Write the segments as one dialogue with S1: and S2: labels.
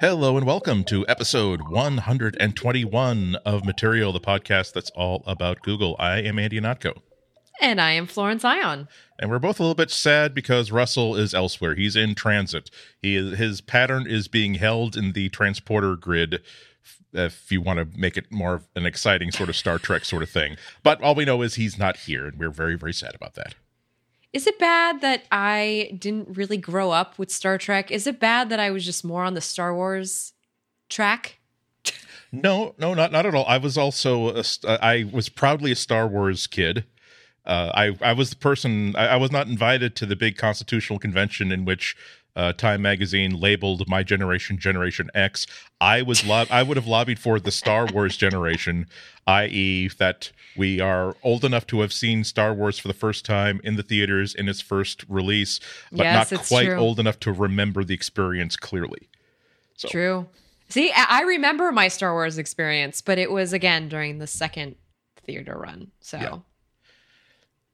S1: Hello and welcome to episode 121 of Material, the podcast that's all about Google. I am Andy Ihnatko.
S2: And I am Florence Ion.
S1: And we're both a little bit sad because Russell is elsewhere. He's in transit. He is, his pattern is being held in the transporter grid if you want to make it more of an exciting sort of Star Trek sort of thing. But all we know is he's not here, and we're very, very sad about that.
S2: Is it bad that I didn't really grow up with Star Trek? Is it bad that I was just more on the Star Wars track?
S1: No, no, not not at all. I was also a, I was proudly a Star Wars kid. Uh, I I was the person. I, I, was not invited to the big constitutional convention in which uh, Time Magazine labeled my generation Generation X. I was lo- I would have lobbied for the Star Wars generation, i.e., that we are old enough to have seen Star Wars for the first time in the theaters in its first release, but yes, not quite true. old enough to remember the experience clearly.
S2: So. True. See, I remember my Star Wars experience, but it was again during the second theater run. So. Yeah.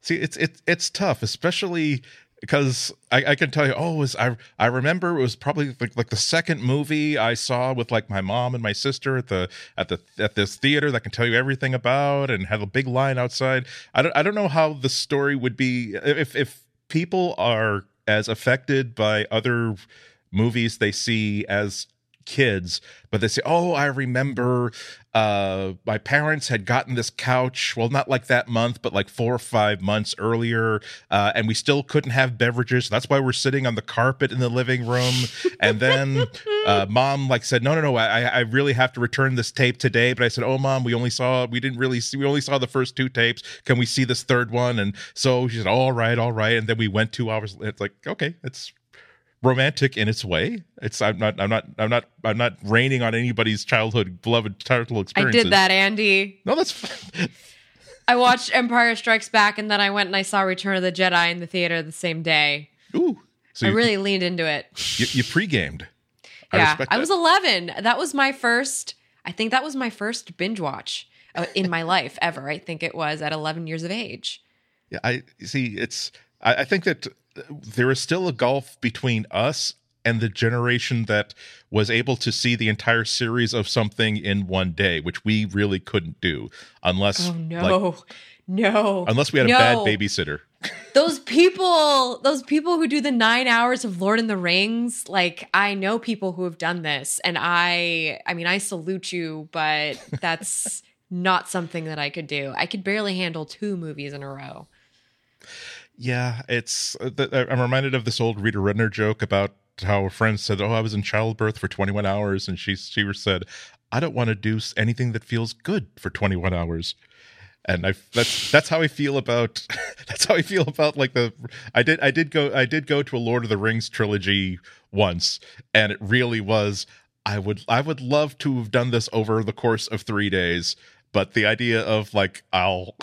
S1: See, it's it's it's tough, especially because I, I, can tell you, oh, was I I remember it was probably like, like the second movie I saw with like my mom and my sister at the at the at this theater that can tell you everything about and had a big line outside. I don't I don't know how the story would be if if people are as affected by other movies they see as kids, but they say, "Oh, I remember uh, my parents had gotten this couch. Well, not like that month, but like four or five months earlier, uh, and we still couldn't have beverages. So that's why we're sitting on the carpet in the living room. And then uh, mom like said, "No, no, no, I, I really have to return this tape today." But I said, "Oh, mom, we only saw we didn't really see we only saw the first two tapes. Can we see this third one?" And so she said, "All right, all right." And then we went two hours. It's like okay, it's romantic in its way. It's I'm not I'm not I'm not I'm not raining on anybody's childhood beloved childhood experiences.
S2: I did that, Andy.
S1: No, that's.
S2: I watched Empire Strikes Back and then I went and I saw Return of the Jedi in the theater the same day.
S1: Ooh.
S2: So I you, really leaned into it.
S1: You, you pre-gamed.
S2: I yeah, I was 11. That was my first I think that was my first binge watch uh, in my life ever. I think it was at 11 years of age.
S1: Yeah, I see it's I, I think that there is still a gulf between us and the generation that was able to see the entire series of something in one day, which we really couldn't do unless
S2: oh, no. Like, no.
S1: Unless we had
S2: no.
S1: a bad babysitter.
S2: those people, those people who do the 9 hours of Lord and the Rings, like I know people who have done this and I I mean I salute you, but that's not something that I could do. I could barely handle two movies in a row.
S1: Yeah, it's. Uh, I'm reminded of this old Rita Rudner joke about how a friend said, "Oh, I was in childbirth for 21 hours," and she she said, "I don't want to do anything that feels good for 21 hours." And I that's that's how I feel about that's how I feel about like the I did I did go I did go to a Lord of the Rings trilogy once, and it really was. I would I would love to have done this over the course of three days but the idea of like I'll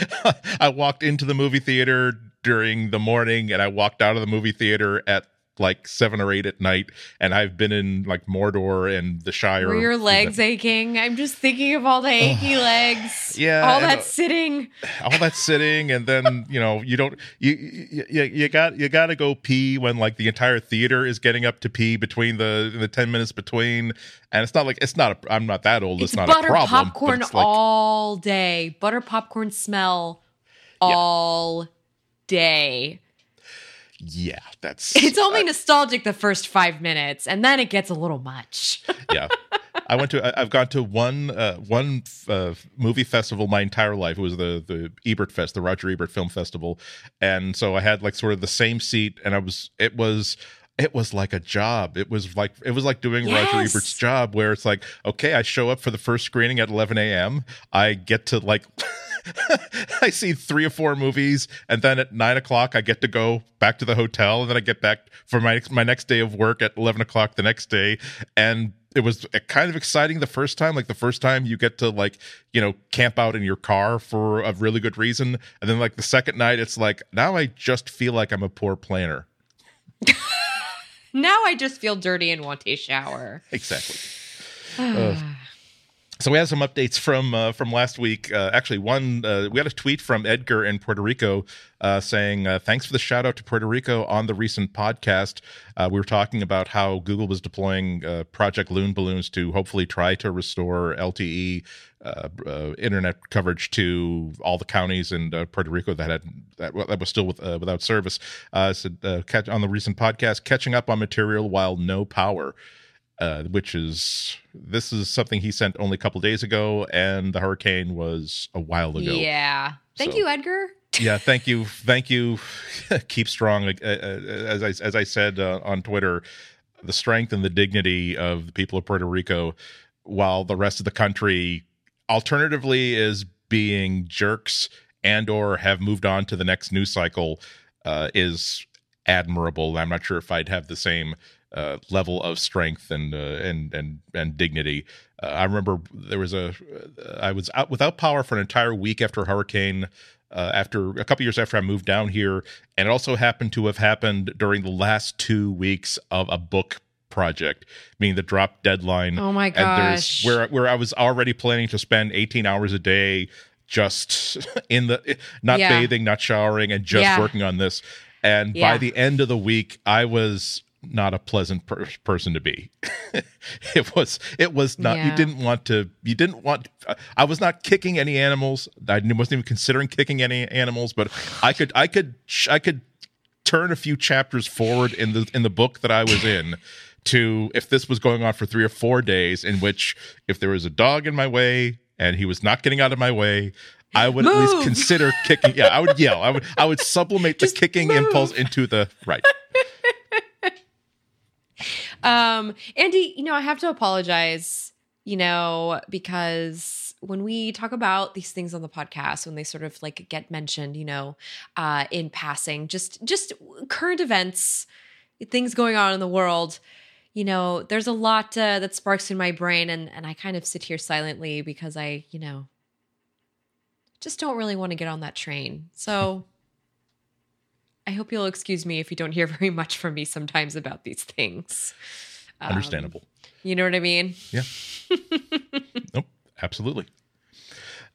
S1: I walked into the movie theater during the morning and I walked out of the movie theater at like seven or eight at night, and I've been in like Mordor and the Shire.
S2: Were your legs aching? I'm just thinking of all the achy legs.
S1: Yeah,
S2: all that sitting.
S1: All that sitting, and then you know you don't you you, you got you got to go pee when like the entire theater is getting up to pee between the the ten minutes between, and it's not like it's not a I'm not that old. It's, it's not
S2: butter
S1: a problem.
S2: Popcorn like, all day. Butter popcorn smell all. Yeah day.
S1: Yeah, that's
S2: It's only uh, nostalgic the first 5 minutes and then it gets a little much.
S1: yeah. I went to I've gone to one uh, one uh, movie festival my entire life. It was the the Ebert Fest, the Roger Ebert Film Festival, and so I had like sort of the same seat, and I was it was it was like a job. It was like it was like doing yes. Roger Ebert's job, where it's like, okay, I show up for the first screening at 11 a.m. I get to like I see three or four movies, and then at nine o'clock I get to go back to the hotel, and then I get back for my my next day of work at eleven o'clock the next day, and it was kind of exciting the first time like the first time you get to like you know camp out in your car for a really good reason. And then like the second night it's like now i just feel like i'm a poor planner.
S2: Now i just feel dirty and want a shower.
S1: Exactly. Uh, so we have some updates from uh, from last week. Uh, actually, one uh, we had a tweet from Edgar in Puerto Rico uh, saying, uh, "Thanks for the shout out to Puerto Rico on the recent podcast. Uh, we were talking about how Google was deploying Project Loon balloons to hopefully try to restore LTE internet coverage to all the counties in Puerto Rico that had that, that was still with, without service." said catch on the recent podcast, catching up on material while no power uh, which is this is something he sent only a couple days ago, and the hurricane was a while ago.
S2: Yeah. Thank so, you, Edgar.
S1: yeah, thank you, thank you. Keep strong. Uh, uh, as I as I said uh, on Twitter, the strength and the dignity of the people of Puerto Rico, while the rest of the country, alternatively, is being jerks and or have moved on to the next news cycle, uh, is admirable. I'm not sure if I'd have the same uh, level of strength and uh, and and and dignity. Uh, I remember there was a uh, was out without power for an entire week after a hurricane. Uh, after a couple years after I moved down here, and it also happened to have happened during the last two weeks of a book project, meaning the drop deadline.
S2: Oh my gosh!
S1: where where I was already planning to spend 18 hours a day just in the not yeah. bathing, not showering, and just yeah. working on this. And yeah. by the end of the week, I was not a pleasant per- person to be. it was it was not yeah. you didn't want to you didn't want I was not kicking any animals. I wasn't even considering kicking any animals, but I could I could I could turn a few chapters forward in the in the book that I was in to if this was going on for 3 or 4 days in which if there was a dog in my way and he was not getting out of my way I would
S2: move.
S1: at least consider kicking. Yeah, I would yell. I would I would sublimate the kicking move. impulse into the right.
S2: Um, Andy, you know, I have to apologize, you know, because when we talk about these things on the podcast, when they sort of like get mentioned, you know, uh, in passing, just just current events, things going on in the world, you know, there's a lot uh, that sparks in my brain, and and I kind of sit here silently because I, you know, just don't really want to get on that train. So. I hope you'll excuse me if you don't hear very much from me sometimes about these things.
S1: Um, Understandable.
S2: You know what I mean?
S1: Yeah. nope. Absolutely.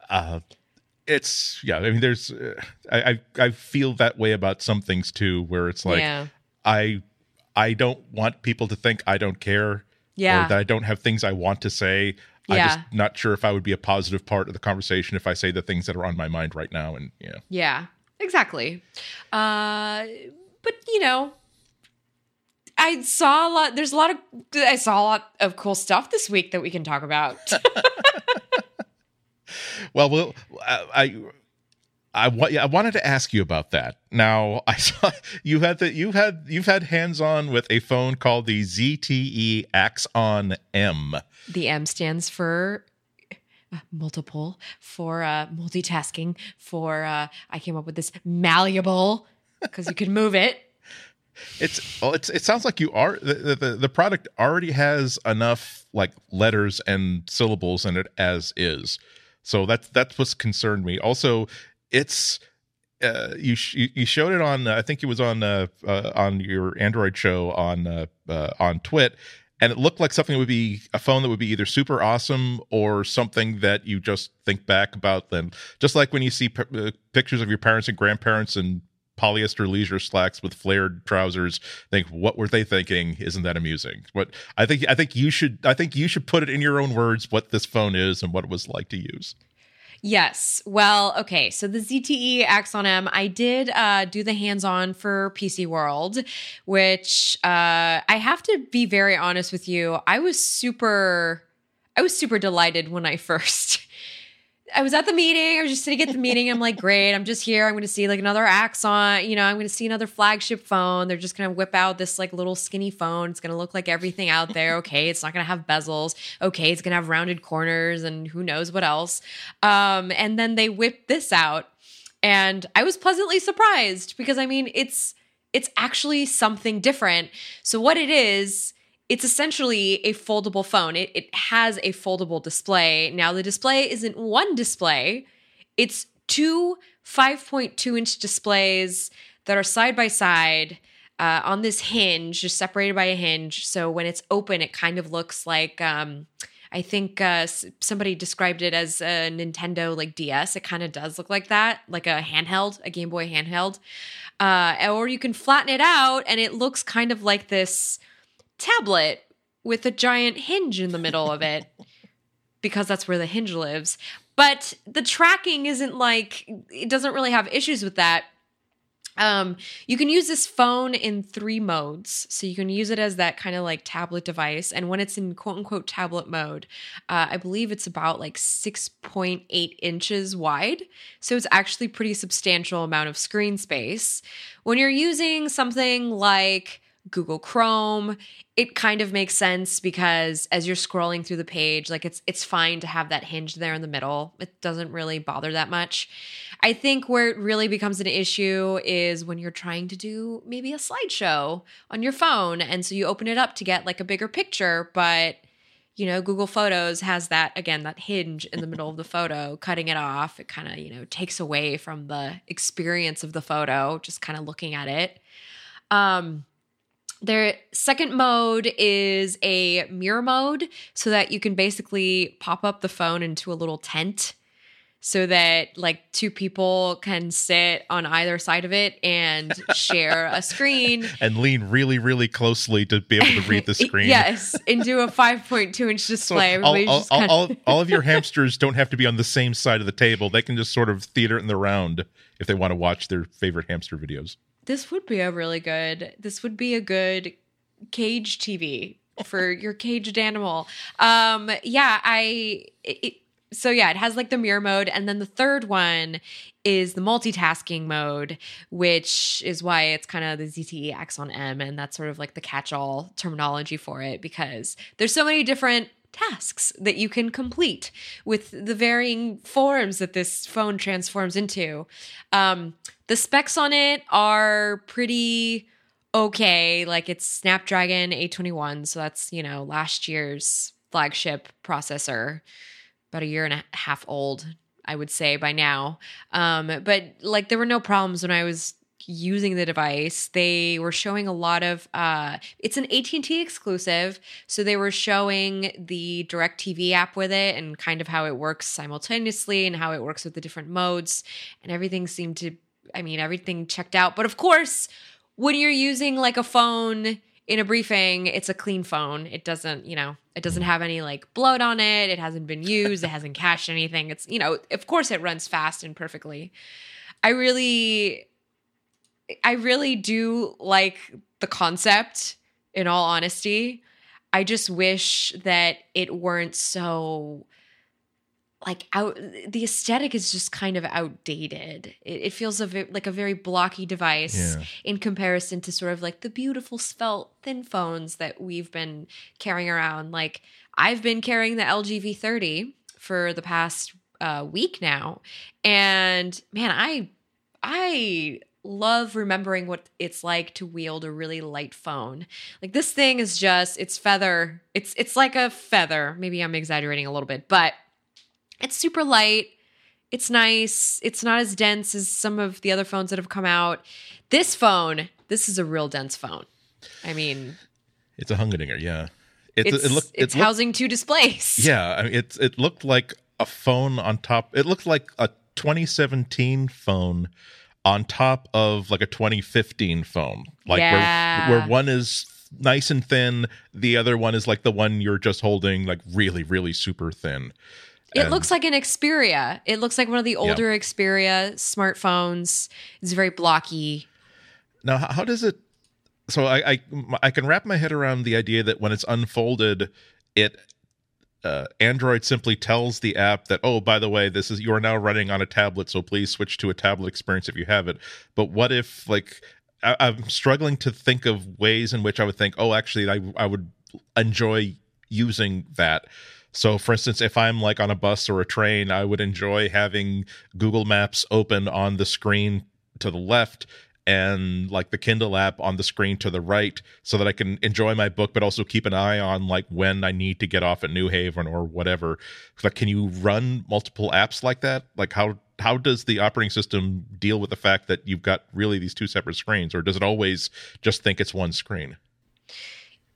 S1: Uh, it's yeah. I mean, there's uh, I, I I feel that way about some things too, where it's like yeah. I I don't want people to think I don't care.
S2: Yeah.
S1: Or that I don't have things I want to say. Yeah. I'm just not sure if I would be a positive part of the conversation if I say the things that are on my mind right now. And yeah.
S2: Yeah. Exactly. Uh, but you know, I saw a lot. There's a lot of. I saw a lot of cool stuff this week that we can talk about.
S1: well, well, I. I, I wanted to ask you about that. Now I saw you had the you had you've had hands on with a phone called the ZTE Axon M.
S2: The M stands for multiple, for uh, multitasking, for uh, I came up with this malleable because you can move it.
S1: It's well, it's it sounds like you are the, the the product already has enough like letters and syllables in it as is. So that's that's what's concerned me. Also, it's uh, you sh- you showed it on uh, I think it was on uh, uh on your Android show on uh, uh, on TWiT, and it looked like something that would be a phone that would be either super awesome or something that you just think back about then. Just like when you see p- uh, pictures of your parents and grandparents in polyester leisure slacks with flared trousers think what were they thinking? Isn't that amusing? But i think i think you should i think you should put it in your own words what this phone is and what it was like to use
S2: Yes. Well, okay. So the ZTE Axon M, I did uh, do the hands on for PC World, which uh, I have to be very honest with you. I was super, I was super delighted when I first I was at the meeting. I was just sitting at the meeting. I'm like, great. I'm just here. I'm going to see like another Axon. You know, I'm going to see another flagship phone. They're just going to whip out this like little skinny phone. It's going to look like everything out there. Okay, it's not going to have bezels. Okay, it's going to have rounded corners and who knows what else. Um, and then they whipped this out, and I was pleasantly surprised because I mean, it's it's actually something different. So what it is it's essentially a foldable phone. It, it has a foldable display. Now, the display isn't one display, it's two 5.2 inch displays that are side by side. Uh, on this hinge, just separated by a hinge. So when it's open, it kind of looks like um, I think uh, somebody described it as a Nintendo like DS. It kind of does look like that, like a handheld, a Game Boy handheld. Uh, or you can flatten it out, and it looks kind of like this tablet with a giant hinge in the middle of it because that's where the hinge lives. But the tracking isn't like it doesn't really have issues with that. Um, you can use this phone in three modes. So you can use it as that kind of like tablet device. And when it's in quote unquote tablet mode, uh, I believe it's about like 6.8 inches wide. So it's actually pretty substantial amount of screen space. When you're using something like Google Chrome, it kind of makes sense because as you're scrolling through the page, like it's it's fine to have that hinge there in the middle. It doesn't really bother that much. I think where it really becomes an issue is when you're trying to do maybe a slideshow on your phone and so you open it up to get like a bigger picture, but you know, Google Photos has that again, that hinge in the middle of the photo, cutting it off. It kind of, you know, takes away from the experience of the photo, just kind of looking at it. Um, their second mode is a mirror mode so that you can basically pop up the phone into a little tent so that like two people can sit on either side of it and share a screen.
S1: And lean really really closely to be able to read the screen.
S2: Yes into a 5.2 inch display.
S1: So all, all, all, all, all of your hamsters don't have to be on the same side of the table. They can just sort of theater in the round if they want to watch their favorite hamster videos
S2: this would be a really good this would be a good cage tv for your caged animal. Um yeah i it, so yeah it has like the mirror mode and then the third one is the multitasking mode which is why it's kind of the zte axon m and that's sort of like the catch-all terminology for it because there's so many different tasks that you can complete with the varying forms that this phone transforms into. Um, the specs on it are pretty okay. Like it's Snapdragon 821, so that's, you know, last year's flagship processor, about a year and a half old, I would say by now. Um, but like there were no problems when I was using the device they were showing a lot of uh it's an AT&T exclusive so they were showing the DirecTV app with it and kind of how it works simultaneously and how it works with the different modes and everything seemed to I mean everything checked out. But of course when you're using like a phone in a briefing it's a clean phone. It doesn't you know it doesn't have any like bloat on it. It hasn't been used. It hasn't cached anything. It's you know of course it runs fast and perfectly. I really I really do like the concept, in all honesty. I just wish that it weren't so like out the aesthetic is just kind of outdated it, it feels a like a very blocky device yeah. in comparison to sort of like the beautiful svelte thin phones that we've been carrying around like i've been carrying the lg v30 for the past uh, week now and man i i love remembering what it's like to wield a really light phone. Like this thing is just it's feather. It's it's like a feather. Maybe I'm exaggerating a little bit, but it's super light. It's nice. It's not as dense as some of the other phones that have come out. This phone, this is a real dense phone. I mean,
S1: it's a Humdinger, yeah.
S2: It's it's, it look, it's it housing two displays.
S1: Yeah, I mean, it's it looked like a phone on top. It looked like a 2017 phone on top of like a 2015 phone like yeah. where, where one is nice and thin the other one is like the one you're just holding like really really super thin
S2: it and, looks like an Xperia. It looks like one of the older yeah. Xperia smartphones. It's very blocky.
S1: Now, how does it? So I, I I can wrap my head around the idea that when it's unfolded, it uh, Android simply tells the app that, oh, by the way, this is you are now running on a tablet, so please switch to a tablet experience if you have it. But what if, like, I, I'm struggling to think of ways in which I would think, oh, actually, I I would enjoy using that. So, for instance, if I'm like on a bus or a train, I would enjoy having Google Maps open on the screen to the left and like the Kindle app on the screen to the right so that I can enjoy my book, but also keep an eye on like when I need to get off at New Haven or whatever. Like, can you run multiple apps like that? Like, how how does the operating system deal with the fact that you've got really these two separate screens, or does it always just think it's one screen?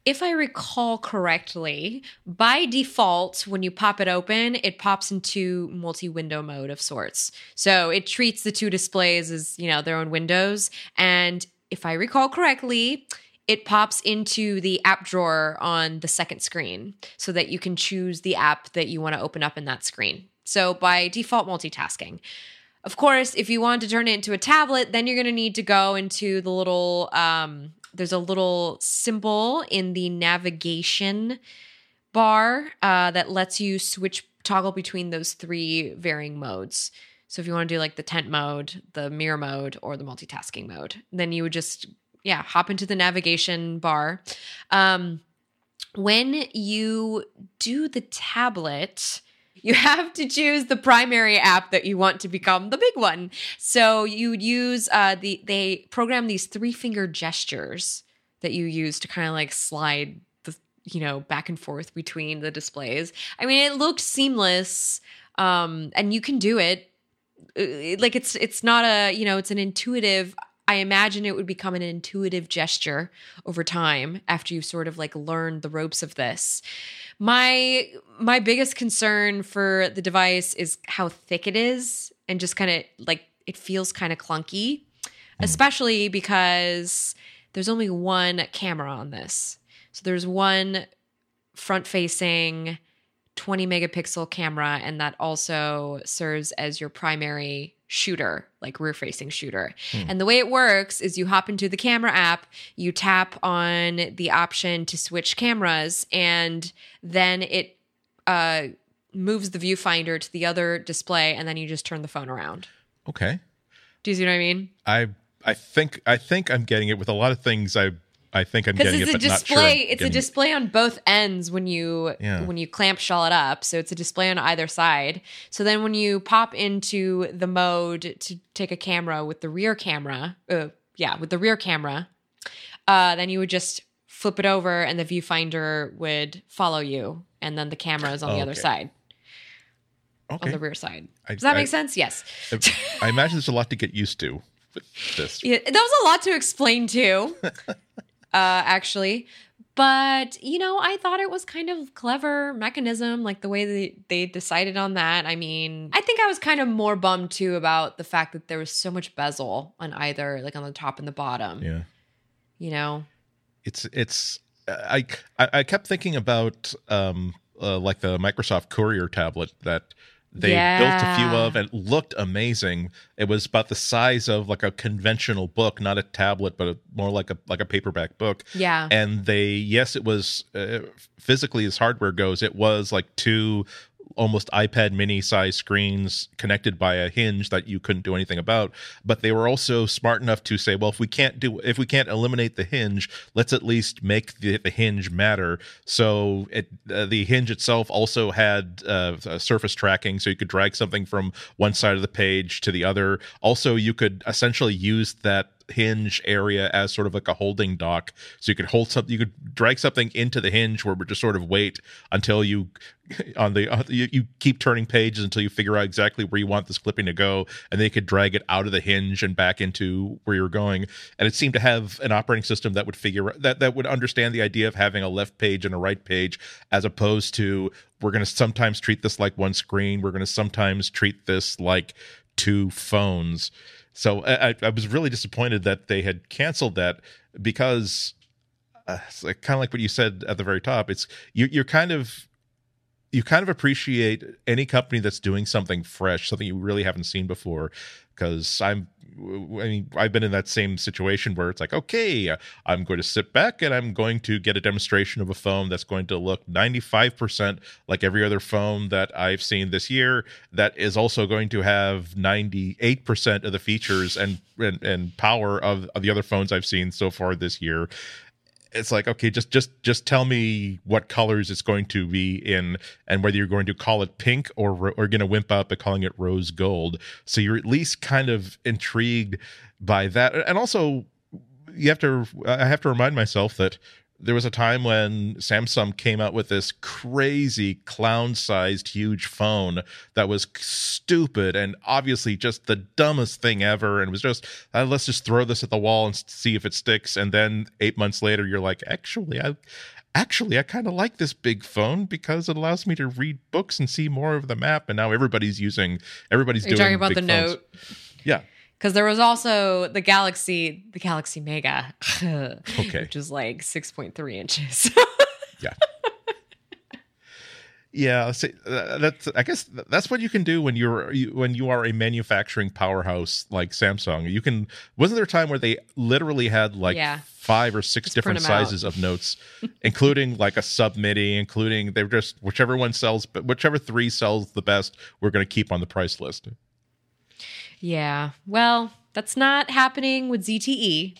S2: If I recall correctly, by default, when you pop it open, it pops into multi window mode of sorts. So it treats the two displays as, you know, their own windows. And if I recall correctly, it pops into the app drawer on the second screen so that you can choose the app that you want to open up in that screen. So by default, multitasking. Of course, if you want to turn it into a tablet, then you're going to need to go into the little um, there's a little symbol in the navigation bar uh, that lets you switch toggle between those three varying modes. So if you want to do like the tent mode, the mirror mode, or the multitasking mode, then you would just yeah hop into the navigation bar. Um, when you do the tablet, you have to choose the primary app that you want to become the big one. So you would use uh, the they program these three finger gestures that you use to kind of like slide the you know back and forth between the displays. I mean, it looked seamless, um, and you can do it. Uh, like it's it's not a you know it's an intuitive I imagine it would become an intuitive gesture over time after you sort of like learned the ropes of this. My my biggest concern for the device is how thick it is and just kind of like it feels kind of clunky, hmm. especially because there's only one camera on this. So there's one front facing 20 megapixel camera and that also serves as your primary shooter, like rear facing shooter. Hmm. And the way it works is you hop into the camera app, you tap on the option to switch cameras, and then it uh, moves the viewfinder to the other display, and then you just turn the phone around.
S1: Okay.
S2: Do you see what I mean?
S1: I I think I think I'm getting it with a lot of things I I think I'm getting
S2: it's
S1: it,
S2: a display. Sure it's a display on both ends when you yeah. when you clamshell it up. So it's a display on either side. So then when you pop into the mode to take a camera with the rear camera, uh, yeah, with the rear camera, uh, then you would just flip it over and the viewfinder would follow you, and then the camera is on oh, the other okay. side. Okay. On the rear side. Does I, that make sense? Yes.
S1: I imagine there's a lot to get used to with this.
S2: Yeah, that was a lot to explain too. uh, actually. But, you know, I thought it was kind of clever mechanism, like the way they, they decided on that. I mean, I think I was kind of more bummed too about the fact that there was so much bezel on either, like on the top and the bottom.
S1: Yeah.
S2: You know?
S1: It's, it's, I, I kept thinking about, um, uh, like the Microsoft Courier tablet that they yeah. built a few of and looked amazing. It was about the size of like a conventional book, not a tablet, but a, more like a like a paperback book.
S2: Yeah.
S1: And they, yes, it was uh, physically as hardware goes, it was like two almost iPad mini size screens connected by a hinge that you couldn't do anything about. But they were also smart enough to say, well, if we can't do, if we can't eliminate the hinge, let's at least make the, the hinge matter. So it, uh, the hinge itself also had uh, surface tracking, so you could drag something from one side of the page to the other. Also, you could essentially use that hinge area as sort of like a holding dock. So you could hold something you could drag something into the hinge where we just sort of wait until you on the uh, you, you, keep turning pages until you figure out exactly where you want this clipping to go and then you could drag it out of the hinge and back into where you're going. And it seemed to have an operating system that would figure that that would understand the idea of having a left page and a right page as opposed to we're going to sometimes treat this like one screen we're going to sometimes treat this like two phones so I, I was really disappointed that they had canceled that because uh, like, kind of like what you said at the very top. It's you, you're kind of you kind of appreciate any company that's doing something fresh, something you really haven't seen before. Because I'm I mean, I've been in that same situation where it's like, okay, I'm going to sit back and I'm going to get a demonstration of a phone that's going to look 95% like every other phone that I've seen this year. That is also going to have 98% of the features and and, and power of, of the other phones I've seen so far this year it's like okay just just just tell me what colors it's going to be in and whether you're going to call it pink or or going to wimp out by calling it rose gold. So you're at least kind of intrigued by that. And also you have to i have to remind myself that there was a time when Samsung came out with this crazy clown sized huge phone that was stupid and obviously just the dumbest thing ever. And was just, uh, let's just throw this at the wall and see if it sticks. And then eight months later, you're like, actually, I, actually, I kind of like this big phone because it allows me to read books and see more of the map. And now everybody's using, everybody's
S2: Are you
S1: doing
S2: talking about the
S1: big phones.
S2: Note?
S1: Yeah.
S2: Because there was also the Galaxy, the Galaxy Mega,
S1: Okay.
S2: which is like 6.3 inches.
S1: Yeah. Yeah, see, uh, that's. I guess that's what you can do when you're you, when you are a manufacturing powerhouse like Samsung. You can. Wasn't there a time where they literally had like
S2: Yeah.
S1: five or six
S2: Just
S1: different
S2: 'em out.
S1: sizes of notes, including like a sub MIDI, including they're just whichever one sells, but whichever three sells the best, we're going to keep on the price list.
S2: Yeah. Well, that's not happening with ZTE.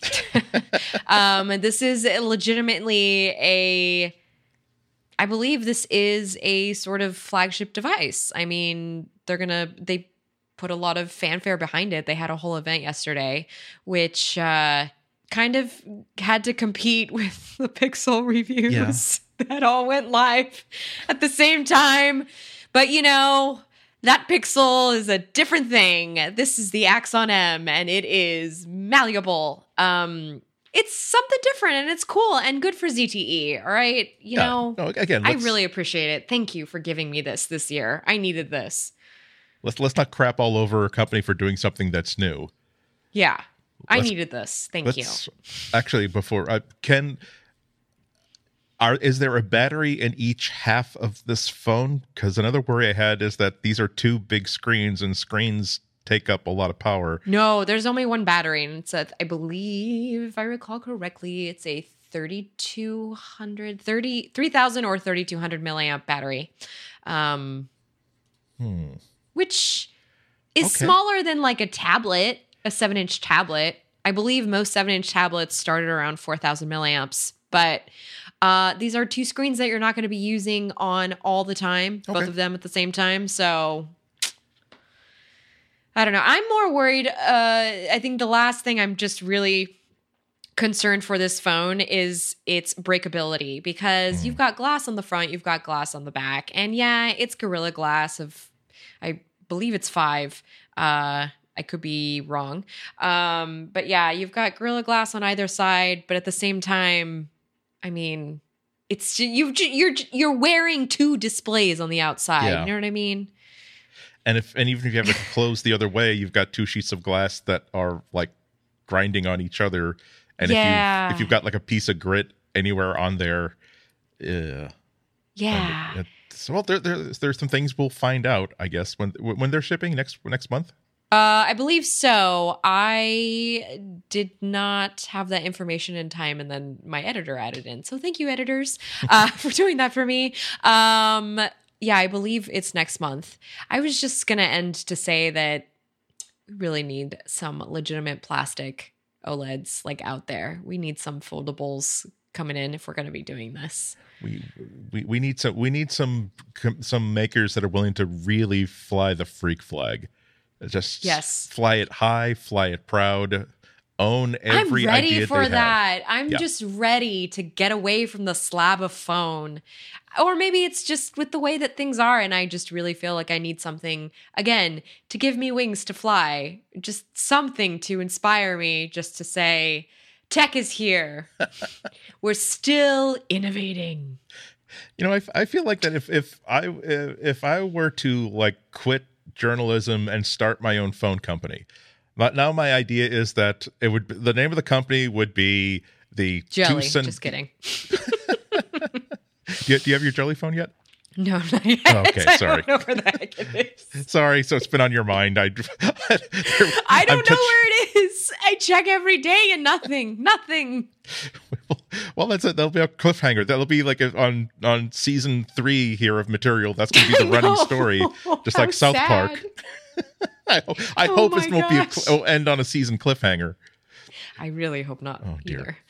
S2: um, this is legitimately a. I believe this is a sort of flagship device. I mean, they're gonna they put a lot of fanfare behind it. They had a whole event yesterday, which uh, kind of had to compete with the Pixel reviews that all went live at the same time. But you know, that pixel is a different thing. This is the Axon M and it is malleable. Um it's something different and it's cool and good for ZTE, all right? You
S1: Yeah.
S2: know,
S1: no, again,
S2: I really appreciate it. Thank you for giving me this this year. I needed this.
S1: let's let's not crap all over a company for doing something that's new.
S2: Yeah. I
S1: Let's-
S2: needed this. Thank you.
S1: Actually before uh, can are is there a battery in each half of this phone? Because another worry I had is that these are two big screens, and screens take up a lot of power.
S2: No, there's only one battery, and it's a, I believe, if I recall correctly, it's a 3200, 30, 3000 or 3200 milliamp battery, um,
S1: Hmm.
S2: which is
S1: Okay.
S2: smaller than like a tablet, a seven inch tablet. I believe most seven inch tablets started around 4000 milliamps, but uh, these are two screens that you're not going to be using on all the time, both of them at the same time. So I don't know. I'm more worried. Uh, I think the last thing I'm just really concerned for this phone is its breakability because you've got glass on the front, you've got glass on the back, and yeah, it's Gorilla Glass of, I believe it's five. Uh, I could be wrong, um, but yeah, you've got Gorilla Glass on either side, but at the same time, I mean, it's ju- you're you're wearing two displays on the outside.
S1: Yeah.
S2: You know what I mean?
S1: And if and even if you have it closed the other way, you've got two sheets of glass that are like grinding on each other. And
S2: Yeah.
S1: if you if you've got like a piece of grit anywhere on there, eh,
S2: yeah.
S1: Yeah. It- it's- well, there, there there's some things we'll find out, I guess, when when they're shipping next next month.
S2: Uh, I believe so. I did not have that information in time, and then my editor added in. So thank you, editors, uh, for doing that for me. Um, yeah, I believe it's next month. I was just gonna end to say that we really need some legitimate plastic OLEDs like out there. We need some foldables coming in if we're gonna be doing this.
S1: we we we need some we need some some makers that are willing to really fly the freak flag just
S2: Yes.
S1: fly it high fly it proud own every
S2: I'm ready for
S1: they have.
S2: that. I'm
S1: Yeah.
S2: just ready to get away from the slab of phone. Or maybe it's just with the way that things are, and I just really feel like I need something, again, to give me wings to fly. Just something to inspire me, just to say, tech is here. We're still innovating.
S1: you know I, f- I feel like that if if i if i were to like quit journalism and start my own phone company but now my idea is that it would the name of the company would be the
S2: Jelly. just kidding.
S1: do you, do you have your jelly phone yet
S2: No, not yet.
S1: Oh, okay,
S2: I
S1: sorry.
S2: don't know where the heck it is.
S1: sorry so it's been on your mind i
S2: I don't
S1: I'm
S2: know
S1: touch-
S2: where it is. I check every day and nothing. Nothing.
S1: well, that's it. That'll be a cliffhanger. That'll be like a, on on season three here of material. That's going to be the running story, just
S2: How
S1: like South
S2: sad.
S1: Park. I, ho- I
S2: Oh
S1: hope this won't be a cl- oh, end on a season cliffhanger.
S2: I really hope not
S1: Oh, dear.
S2: either.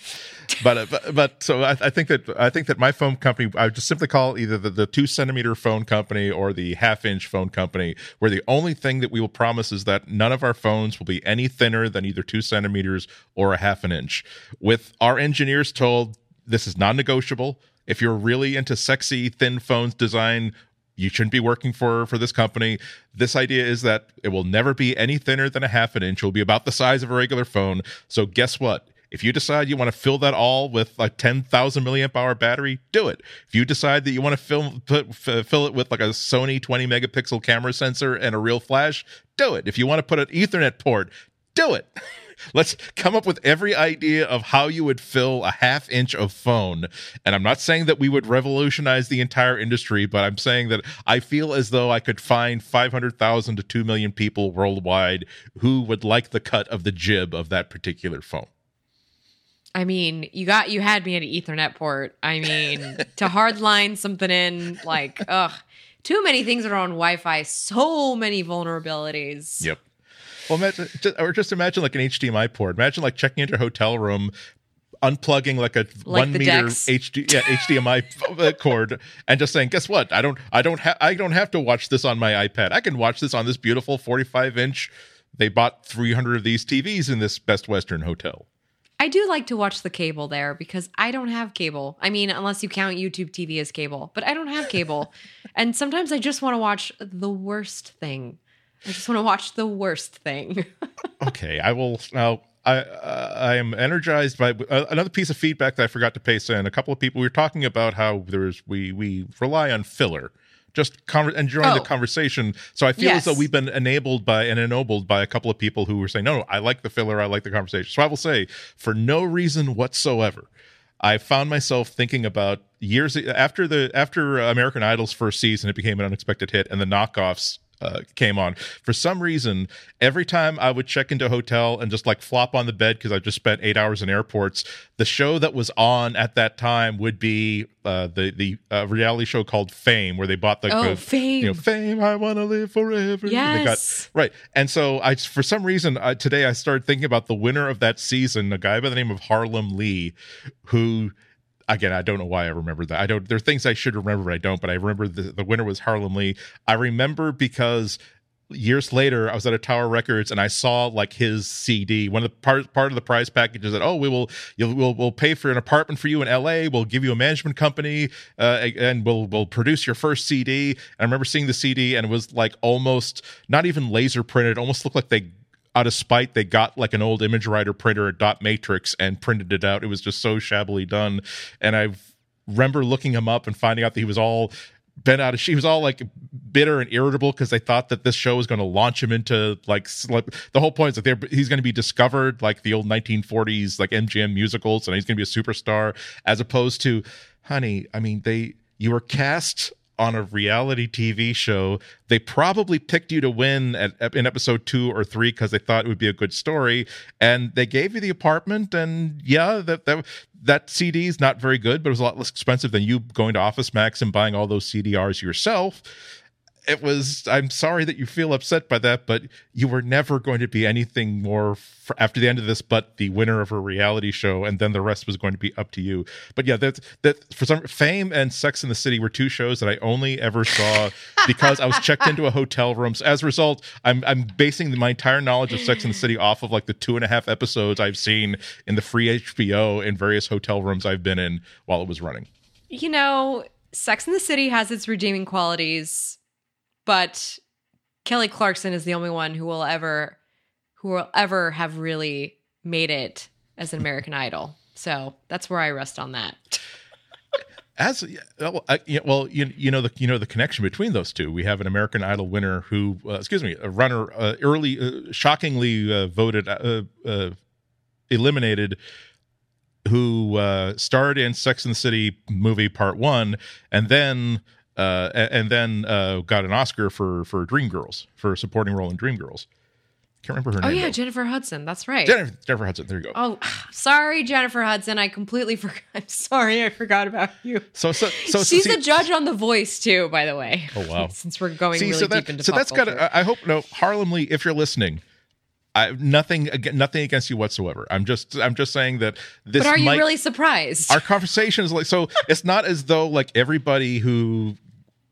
S1: But uh, but, but so I, I think that I think that my phone company I would just simply call either the, the two centimeter phone company or the half inch phone company, where the only thing that we will promise is that none of our phones will be any thinner than either two centimeters or a half an inch. With our engineers told this is non-negotiable. If you're really into sexy thin phones design, you shouldn't be working for for this company. This idea is that it will never be any thinner than a half an inch. It will be about the size of a regular phone. So guess what? If you decide you want to fill that all with a 10,000 milliamp hour battery, do it. If you decide that you want to fill put, fill it with like a Sony 20 megapixel camera sensor and a real flash, do it. If you want to put an Ethernet port, do it. Let's come up with every idea of how you would fill a half inch of phone. And I'm not saying that we would revolutionize the entire industry, but I'm saying that I feel as though I could find 500,000 to 2 million people worldwide who would like the cut of the jib of that particular phone.
S2: I mean, you got you had me at an Ethernet port. I mean, to hardline something in, like, ugh, too many things are on Wi-Fi. So many vulnerabilities.
S1: Yep. Well, imagine, just, or just imagine like an HDMI port. Imagine like checking into a hotel room, unplugging like a
S2: Like
S1: one meter. HD, yeah, HDMI uh, cord, and just saying, "Guess what? I don't, I don't have, I don't have to watch this on my iPad. I can watch this on this beautiful 45 inch." They bought 300 of these TVs in this Best Western hotel.
S2: I do like to watch the cable there because I don't have cable. I mean, unless you count YouTube TV as cable, but I don't have cable. and sometimes I just want to watch the worst thing. I just want to watch the worst thing.
S1: okay, I will now. I uh, I am energized by uh, another piece of feedback that I forgot to paste in. A couple of people we were talking about how there's we we rely on filler, just con- enjoying the
S2: Oh.
S1: conversation. So I feel as though we've been enabled by and ennobled by a couple of people who were saying, no, no, I like the filler, I like the conversation. So I will say, for no reason whatsoever. I found myself thinking about years after the after American Idol's first season, it became an unexpected hit, and the knockoffs uh, came on. For some reason, every time I would check into a hotel and just like flop on the bed because I just spent eight hours in airports, the show that was on at that time would be uh, the the uh, reality show called Fame, where they bought the,
S2: Oh,
S1: the-
S2: Fame.
S1: you know, Fame. I want to live forever. They got-
S2: Yes.
S1: right. And so I, for some reason, uh, today I started thinking about the winner of that season, a guy by the name of Harlem Lee, who. Again, I don't know why I remember that. I don't. There are things I should remember, but I don't. But I remember the, the winner was Harlem Lee. I remember because years later, I was at a Tower Records and I saw like his CD. One of the part part of the prize package is that oh, we will you'll we'll we'll pay for an apartment for you in L.A. We'll give you a management company uh, and we'll we'll produce your first CD. And I remember seeing the CD and it was like almost not even laser printed. It almost looked like they out of spite they got like an old ImageWriter printer a dot matrix and printed it out. It was just so shabbily done. And i remember looking him up and finding out that he was all bent out of she was all like bitter and irritable because they thought that this show was going to launch him into like celeb- the whole point is that he's going to be discovered like the old 1940s like mgm musicals and he's going to be a superstar as opposed to honey i mean they you were cast on a reality TV show. They probably picked you to win at, in episode two or three because they thought it would be a good story, and they gave you the apartment. And yeah, that that that CD is not very good, but it was a lot less expensive than you going to OfficeMax and buying all those CDRs yourself. It was. I'm sorry that you feel upset by that, but you were never going to be anything more after the end of this, but the winner of a reality show, and then the rest was going to be up to you. But yeah, that that for some Fame and Sex in the City were two shows that I only ever saw because I was checked into a hotel room. So as a result, I'm I'm basing my entire knowledge of Sex in the City off of like the two and a half episodes I've seen in the free HBO in various hotel rooms I've been in while it was running.
S2: you know, Sex in the City has its redeeming qualities, but Kelly Clarkson is the only one who will ever who will ever have really made it as an American Idol. So that's where I rest on that.
S1: as well, I, well you, you know the you know the connection between those two we have an american idol winner who uh, excuse me a runner uh, early uh, shockingly uh, voted uh, uh, eliminated who uh, starred in sex and the city movie part one and then uh, a- and then uh, got an oscar for for dreamgirls for a supporting role in dreamgirls can't remember her
S2: Oh
S1: name Oh
S2: yeah,
S1: though.
S2: Jennifer Hudson. That's right.
S1: Jennifer, Jennifer Hudson there you go
S2: Oh, sorry, Jennifer Hudson. I completely forgot. I'm sorry, I forgot about you.
S1: so so so
S2: She's
S1: see-
S2: a judge on The Voice too, by the way.
S1: Oh, wow.
S2: Since we're going
S1: See,
S2: really
S1: so
S2: deep
S1: that
S2: into
S1: so that's got. I hope no Harlem Lee, if you're listening, I nothing nothing against you whatsoever. I'm just I'm just saying that this.
S2: but are you
S1: might,
S2: really surprised?
S1: Our conversation is like so. It's not as though like everybody who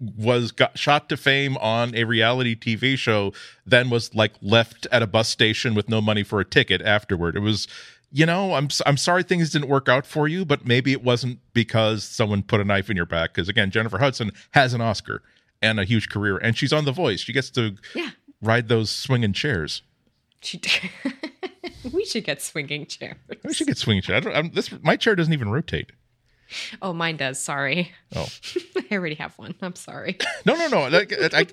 S1: was got shot to fame on a reality TV show then was like left at a bus station with no money for a ticket afterward. It was you know, I'm I'm sorry things didn't work out for you, but maybe it wasn't because someone put a knife in your back because again, Jennifer Hudson has an Oscar and a huge career and she's on The Voice. She gets to
S2: yeah.
S1: ride those swinging chairs.
S2: She we should get swinging chairs.
S1: We should get swinging chairs. I don't, I'm, this my chair doesn't even rotate.
S2: Oh, mine does. Sorry.
S1: Oh,
S2: I already have one. I'm sorry.
S1: no, no, no. Like, I,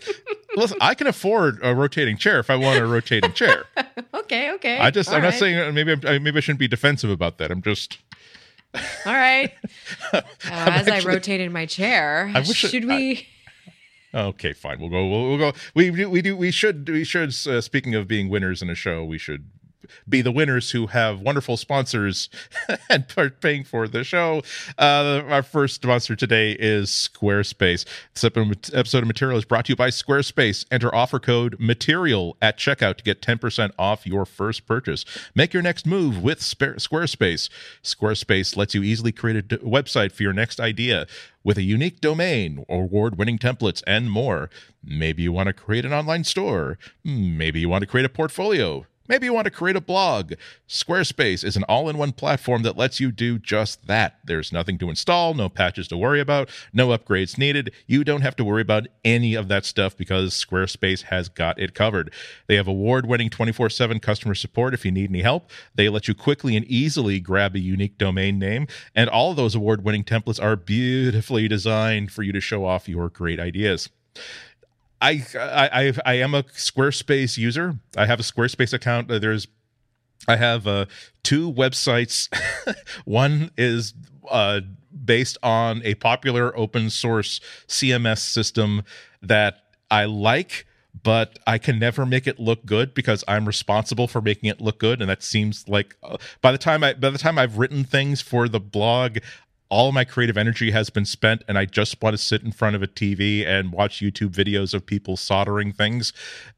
S1: listen, I can afford a rotating chair if I want a rotating chair.
S2: okay, okay.
S1: I just,
S2: All
S1: I'm not saying uh, maybe I'm, maybe I shouldn't be defensive about that. I'm just,
S2: All right. Uh, as I rotated my chair,
S1: I wish
S2: should we?
S1: okay, fine. We'll go. We'll, we'll go. We do. We do. We should. We should. Uh, speaking of being winners in a show, we should be the winners who have wonderful sponsors and are paying for the show. Uh, our first sponsor today is Squarespace. This episode of Material is brought to you by Squarespace. Enter offer code MATERIAL at checkout to get 10% off your first purchase. Make your next move with Squarespace. Squarespace lets you easily create a website for your next idea with a unique domain, award winning templates, and more. Maybe you want to create an online store. Maybe you want to create a portfolio. Maybe you want to create a blog. Squarespace is an all in one platform that lets you do just that. There's nothing to install, no patches to worry about, no upgrades needed. You don't have to worry about any of that stuff because Squarespace has got it covered. They have award winning 24 7 customer support if you need any help. They let you quickly and easily grab a unique domain name. And all those award winning templates are beautifully designed for you to show off your great ideas. I, I I am a Squarespace user. I have a Squarespace account. Uh, There's I have uh, two websites. One is uh, based on a popular open source CMS system that I like, but I can never make it look good because I'm responsible for making it look good. And that seems like uh, by the time I by the time I've written things for the blog, all of my creative energy has been spent and I just want to sit in front of a TV and watch YouTube videos of people soldering things.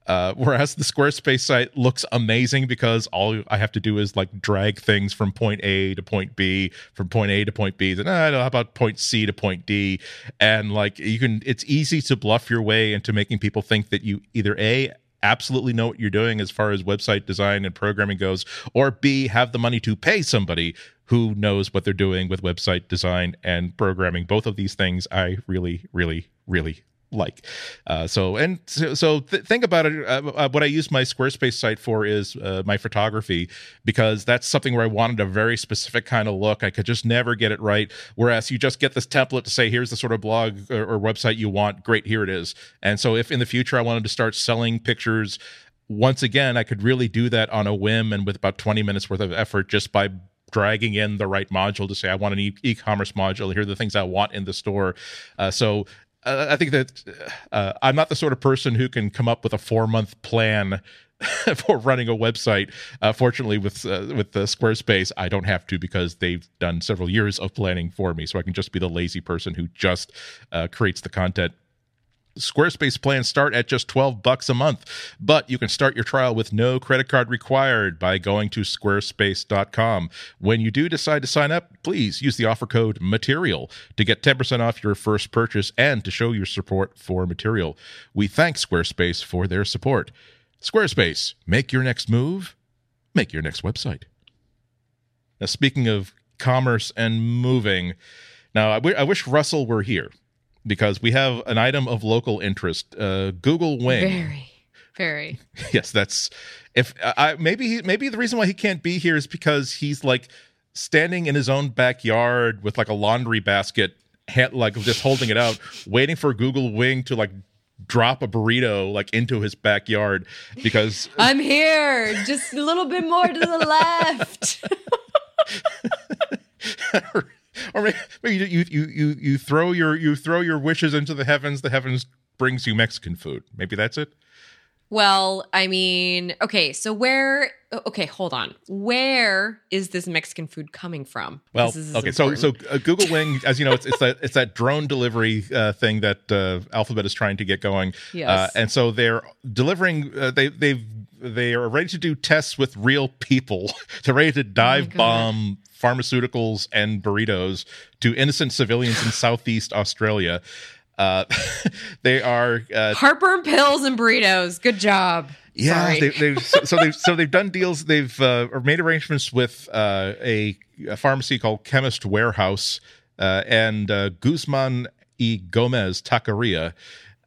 S1: Uh, whereas the Squarespace site looks amazing because all I have to do is like drag things from point A to point B, from point A to point B. Then I don't know how about point C to point D, and like you can, it's easy to bluff your way into making people think that you either a absolutely know what you're doing as far as website design and programming goes, or B, have the money to pay somebody who knows what they're doing with website design and programming. Both of these things I really, really, really like. Uh, so, and so, so th- think about it. Uh, uh, what I use my Squarespace site for is uh, my photography because that's something where I wanted a very specific kind of look. I could just never get it right. Whereas you just get this template to say, here's the sort of blog or, or website you want. Great, here it is. And so, if in the future I wanted to start selling pictures, once again, I could really do that on a whim and with about 20 minutes worth of effort just by dragging in the right module to say I want an e- e-commerce module. Here are the things I want in the store. Uh, so uh, I think that uh, I'm not the sort of person who can come up with a four month plan for running a website. Uh, fortunately, with uh, with the Squarespace, I don't have to because they've done several years of planning for me. So I can just be the lazy person who just uh, creates the content. Squarespace plans start at just 12 bucks a month, but you can start your trial with no credit card required by going to squarespace.com. When you do decide to sign up, please use the offer code MATERIAL to get 10% off your first purchase and to show your support for Material. We thank Squarespace for their support. Squarespace, make your next move, make your next website. Now, speaking of commerce and moving, now I, w- I wish Russell were here because we have an item of local interest. Uh, Google Wing.
S2: Very, very.
S1: yes, that's if I maybe he, maybe the reason why he can't be here is because he's like standing in his own backyard with like a laundry basket, ha- like just holding it out, waiting for Google Wing to like drop a burrito like into his backyard because
S2: I'm here, just a little bit more to the left.
S1: or maybe, you, you you you throw your you throw your wishes into the heavens the heavens brings you mexican food. Maybe that's it
S2: well, I mean, okay, so where? Okay, hold on. Where is this Mexican food coming from?
S1: well okay so so uh, google wing as you know it's it's that it's that drone delivery uh, thing that uh, alphabet is trying to get going
S2: Yes.
S1: uh, and so they're delivering uh, they they've they are ready to do tests with real people they're ready to dive
S2: God.
S1: bomb pharmaceuticals and burritos to innocent civilians in southeast australia uh, they are uh,
S2: heartburn pills and burritos. Good job.
S1: yeah,
S2: Sorry.
S1: they, they've so, so they've so they've done deals. They've uh, or made arrangements with uh, a, a pharmacy called Chemist Warehouse uh, and uh, Guzman y Gomez Taqueria,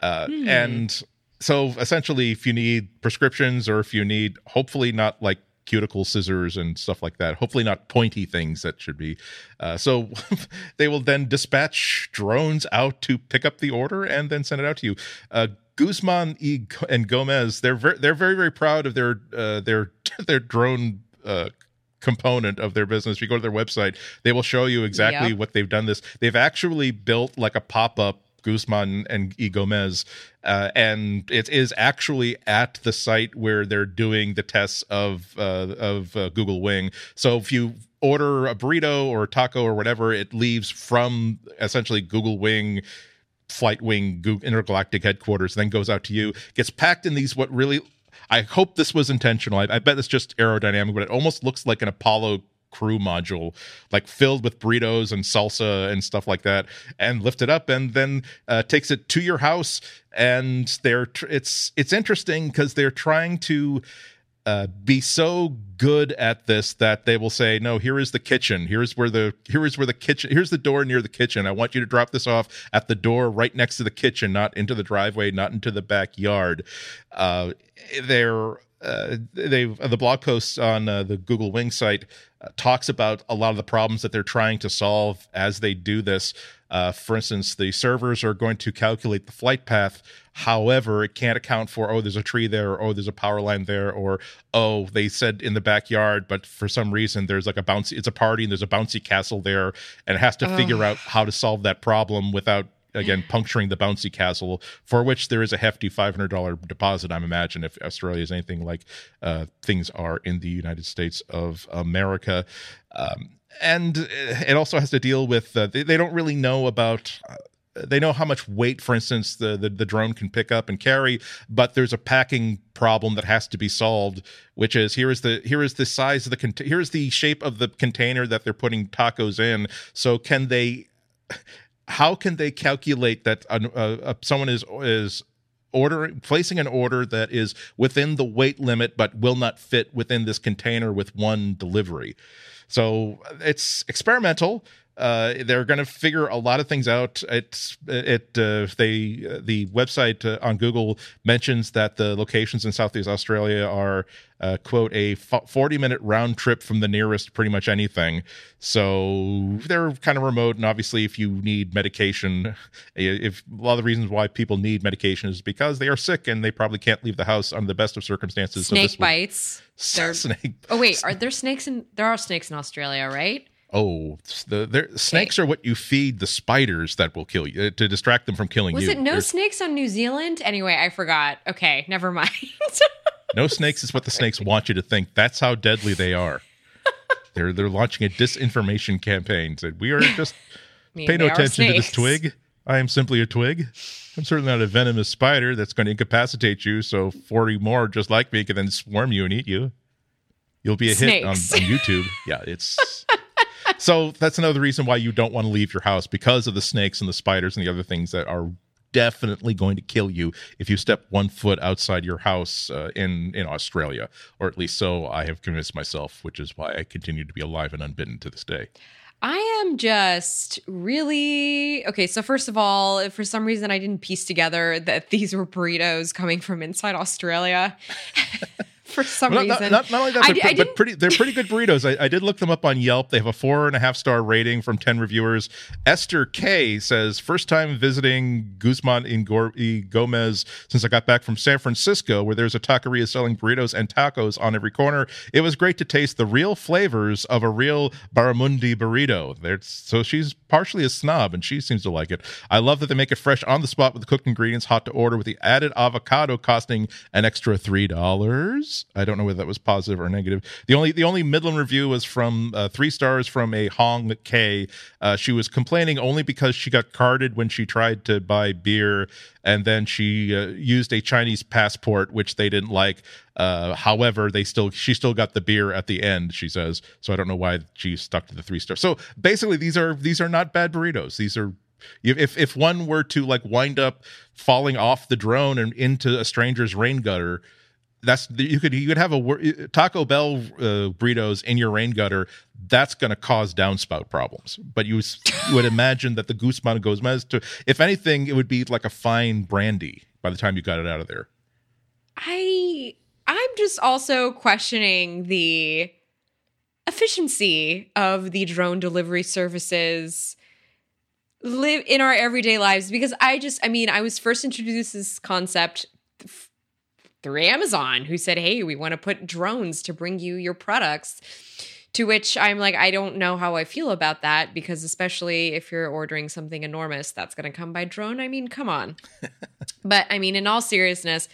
S1: uh, and so essentially, if you need prescriptions or if you need, hopefully not like cuticle scissors and stuff like that. Hopefully, not pointy things that should be. Uh, so they will then dispatch drones out to pick up the order and then send it out to you. Uh, Guzman and Gomez, they're very, they're very very proud of their uh, their their drone uh, component of their business. If you go to their website, they will show you exactly yep. what they've done. This they've actually built like a pop up Guzman and E. Gomez, uh, and it is actually at the site where they're doing the tests of uh, of uh, Google Wing. So if you order a burrito or a taco or whatever, it leaves from essentially Google Wing. Flight Wing Google Intergalactic headquarters, then goes out to you, gets packed in these what really I hope this was intentional. I, I, bet it's just aerodynamic, but it almost looks like an Apollo crew module, like filled with burritos and salsa and stuff like that, and lift it up, and then uh, takes it to your house. And they're tr- it's it's interesting because they're trying to. Uh, be so good at this that they will say, "No, here is the kitchen. Here's where the here is where the kitchen. Here's the door near the kitchen. I want you to drop this off at the door right next to the kitchen, not into the driveway, not into the backyard." Uh, they're uh, they the blog posts on uh, the Google Wing site uh, talks about a lot of the problems that they're trying to solve as they do this. Uh, for instance, the servers are going to calculate the flight path. However, it can't account for oh, there's a tree there, or oh, there's a power line there, or oh, they said in the backyard, but for some reason there's like a bouncy. It's a party and there's a bouncy castle there, and it has to figure out how to solve that problem without again puncturing the bouncy castle for which there is a hefty $500 deposit i'm imagine if australia is anything like uh, things are in the united states of america um, and it also has to deal with uh, they, they, don't really know about uh, they know how much weight, for instance, the, the, the drone can pick up and carry, but there's a packing problem that has to be solved, which is here is the here is the size of the here is the shape of the container that they're putting tacos in. So can they how can they calculate that uh, someone is is ordering placing an order that is within the weight limit but will not fit within this container with one delivery? So it's experimental uh, they're going to figure a lot of things out. It's it uh, they uh, the website uh, on Google mentions that the locations in Southeast Australia are uh, quote a 40 minute round trip from the nearest pretty much anything. So they're kind of remote, and obviously, if you need medication, if a lot of the reasons why people need medication is because they are sick and they probably can't leave the house under the best of circumstances.
S2: Snake so bites.
S1: Snake.
S2: Oh wait, are there snakes in? There are snakes in Australia, right?
S1: Oh, the snakes are what you feed the spiders that will kill you uh, to distract them from killing
S2: Was
S1: you.
S2: Was it no There's, snakes on New Zealand? Anyway, I forgot. Okay, never mind.
S1: no snakes is what the snakes want you to think. That's how deadly they are. they're they're launching a disinformation campaign. Said we are just I mean, pay no attention to this twig. I am simply a twig. I'm certainly not a venomous spider that's going to incapacitate you. So 40 more just like me can then swarm you and eat you. You'll be a snakes. hit on, on YouTube. Yeah, it's so that's another reason why you don't want to leave your house because of the snakes and the spiders and the other things that are definitely going to kill you if you step one foot outside your house uh, in in Australia, or at least so I have convinced myself, which is why I continue to be alive and unbitten to this day.
S2: I am just really okay. So, first of all, if for some reason I didn't piece together that these were burritos coming from inside Australia, for some
S1: not,
S2: reason.
S1: Not, not, only that, I, but, but pretty, they're pretty good burritos. I, I, did look them up on Yelp. They have a four and a half star rating from 10 reviewers. Esther K says, first time visiting Guzman in Gomez since I got back from San Francisco, where there's a taqueria selling burritos and tacos on every corner. It was great to taste the real flavors of a real barramundi burrito. There's, so she's partially a snob, and she seems to like it. I love that they make it fresh on the spot with the cooked ingredients, hot to order, with the added avocado costing an extra $3. I don't know whether that was positive or negative. The only the only Midland review was from uh, three stars from a Hong K. Uh, she was complaining only because she got carded when she tried to buy beer, and then she uh, used a Chinese passport, which they didn't like. Uh, however, they still she still got the beer at the end. She says so. I don't know why she stuck to the three stars. So basically, these are these are not bad burritos. These are if if one were to like wind up falling off the drone and into a stranger's rain gutter that's you could you could have a Taco Bell uh, burritos in your rain gutter. That's going to cause downspout problems. But you would imagine that the Guzman Gomez to, if anything, it would be like a fine brandy by the time you got it out of there.
S2: I I'm just also questioning the efficiency of the drone delivery services live in our everyday lives because I just I mean I was first introduced to this concept through Amazon who said hey we want to put drones to bring you your products. To which I'm like I don't know how I feel about that because especially if you're ordering something enormous that's going to come by drone. I mean come on. But I mean in all seriousness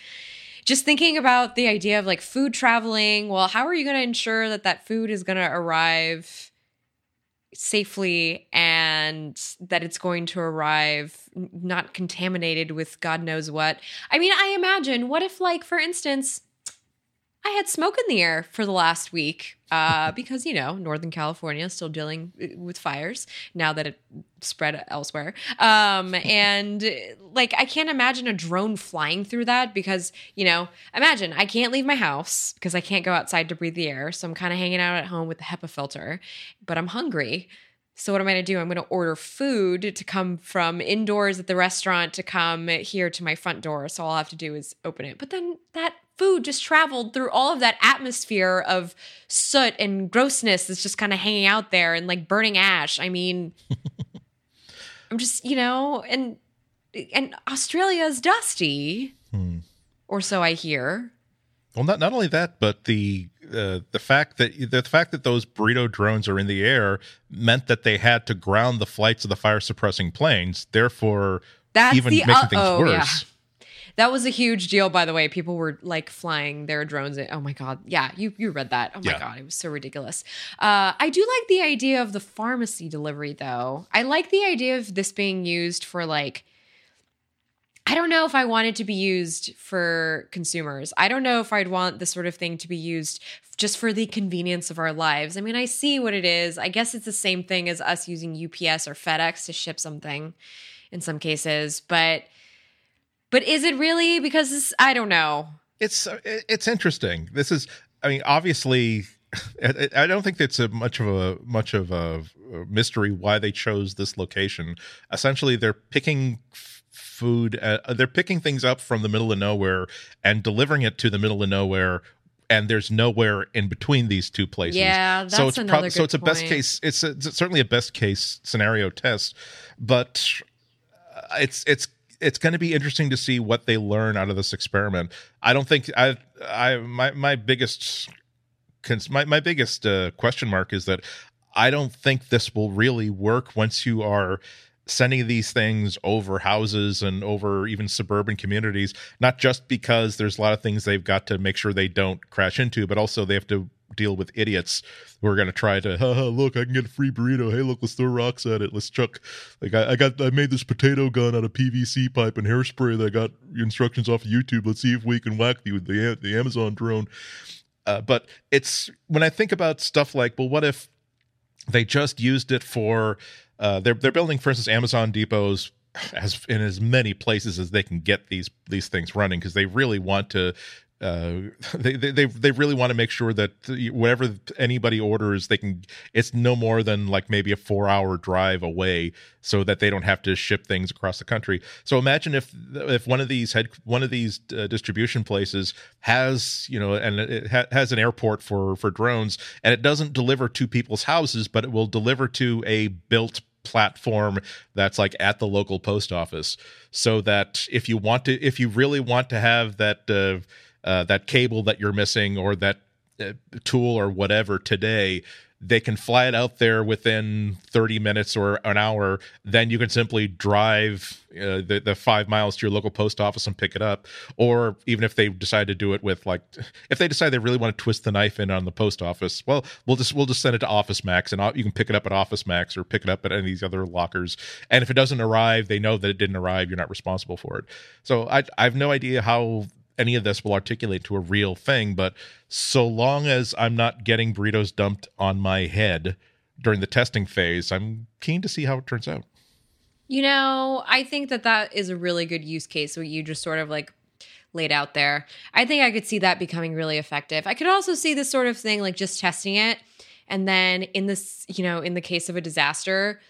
S2: just thinking about the idea of like food traveling well how are you going to ensure that that food is going to arrive safely and that it's going to arrive not contaminated with God knows what. I mean, I imagine what if, like, for instance, I had smoke in the air for the last week uh, because, you know, Northern California is still dealing uh, with fires now that it spread elsewhere. Um, and like, I can't imagine a drone flying through that because, you know, imagine I can't leave my house because I can't go outside to breathe the air. So I'm kind of hanging out at home with the HEPA filter, but I'm hungry. So what am I going to do? I'm going to order food to come from indoors at the restaurant to come here to my front door. So all I have to do is open it. But then that food just traveled through all of that atmosphere of soot and grossness that's just kind of hanging out there and like burning ash. I mean, I'm just, you know, and and Australia is dusty.
S1: Hmm.
S2: Or so I hear.
S1: Well, not not only that, but the uh, the fact that the fact that those burrito drones are in the air meant that they had to ground the flights of the fire suppressing planes, therefore
S2: That's
S1: even
S2: the,
S1: making
S2: uh,
S1: things
S2: oh,
S1: worse.
S2: Yeah. That was a huge deal, by the way. People were like flying their drones. In. Oh my god, yeah, you you read that? Oh my
S1: Yeah.
S2: god, it was so ridiculous. Uh, I do like the idea of the pharmacy delivery, though. I like the idea of this being used for like. I don't know if I want it to be used for consumers. I don't know if I'd want this sort of thing to be used just for the convenience of our lives. I mean, I see what it is. I guess it's the same thing as us using UPS or FedEx to ship something in some cases, but but is it really because this, I don't know.
S1: it's it's interesting. This is, I mean, obviously, I don't think it's a much of a much of a mystery why they chose this location. Essentially, they're picking food. Uh, they're picking things up from the middle of nowhere and delivering it to the middle of nowhere. And there's nowhere in between these two places.
S2: Yeah, that's
S1: so it's
S2: another
S1: so
S2: good
S1: it's a best case. It's, a, it's certainly a best case scenario test, but uh, it's it's it's going to be interesting to see what they learn out of this experiment. I don't think I I my my biggest my my biggest uh, question mark is that I don't think this will really work once you are sending these things over houses and over even suburban communities not just because there's a lot of things they've got to make sure they don't crash into but also they have to deal with idiots who are going to try to look i can get a free burrito. Hey look let's throw rocks at it. Let's chuck like I, I got i made this potato gun out of pvc pipe and hairspray that I got instructions off of youtube. Let's see if we can whack you with the, the amazon drone. Uh, but it's when I think about stuff like, well, what if they just used it for? Uh, they're they're building, for instance, Amazon depots as in as many places as they can get these these things running because they really want to. Uh, they, they they really want to make sure that whatever anybody orders, they can. It's no more than like maybe a four hour drive away, so that they don't have to ship things across the country. So imagine if if one of these head one of these uh, distribution places has you know and it ha- has an airport for for drones, and it doesn't deliver to people's houses, but it will deliver to a built platform that's like at the local post office so that if you want to if you really want to have that uh, uh, that cable that you're missing or that uh, tool or whatever today they can fly it out there within 30 minutes or an hour. Then you can simply drive uh, the, the five miles to your local post office and pick it up. Or even if they decide to do it with like if they decide they really want to twist the knife in on the post office well we'll just we'll just send it to OfficeMax and you can pick it up at OfficeMax or pick it up at any of these other lockers. And if it doesn't arrive they know that it didn't arrive you're not responsible for it. So i i have no idea how any of this will articulate to a real thing, but so long as I'm not getting burritos dumped on my head during the testing phase, I'm keen to see how it turns out.
S2: You know, I think that that is a really good use case what you just sort of like laid out there. I think I could see that becoming really effective. I could also see this sort of thing like just testing it and then in this, you know, in the case of a disaster,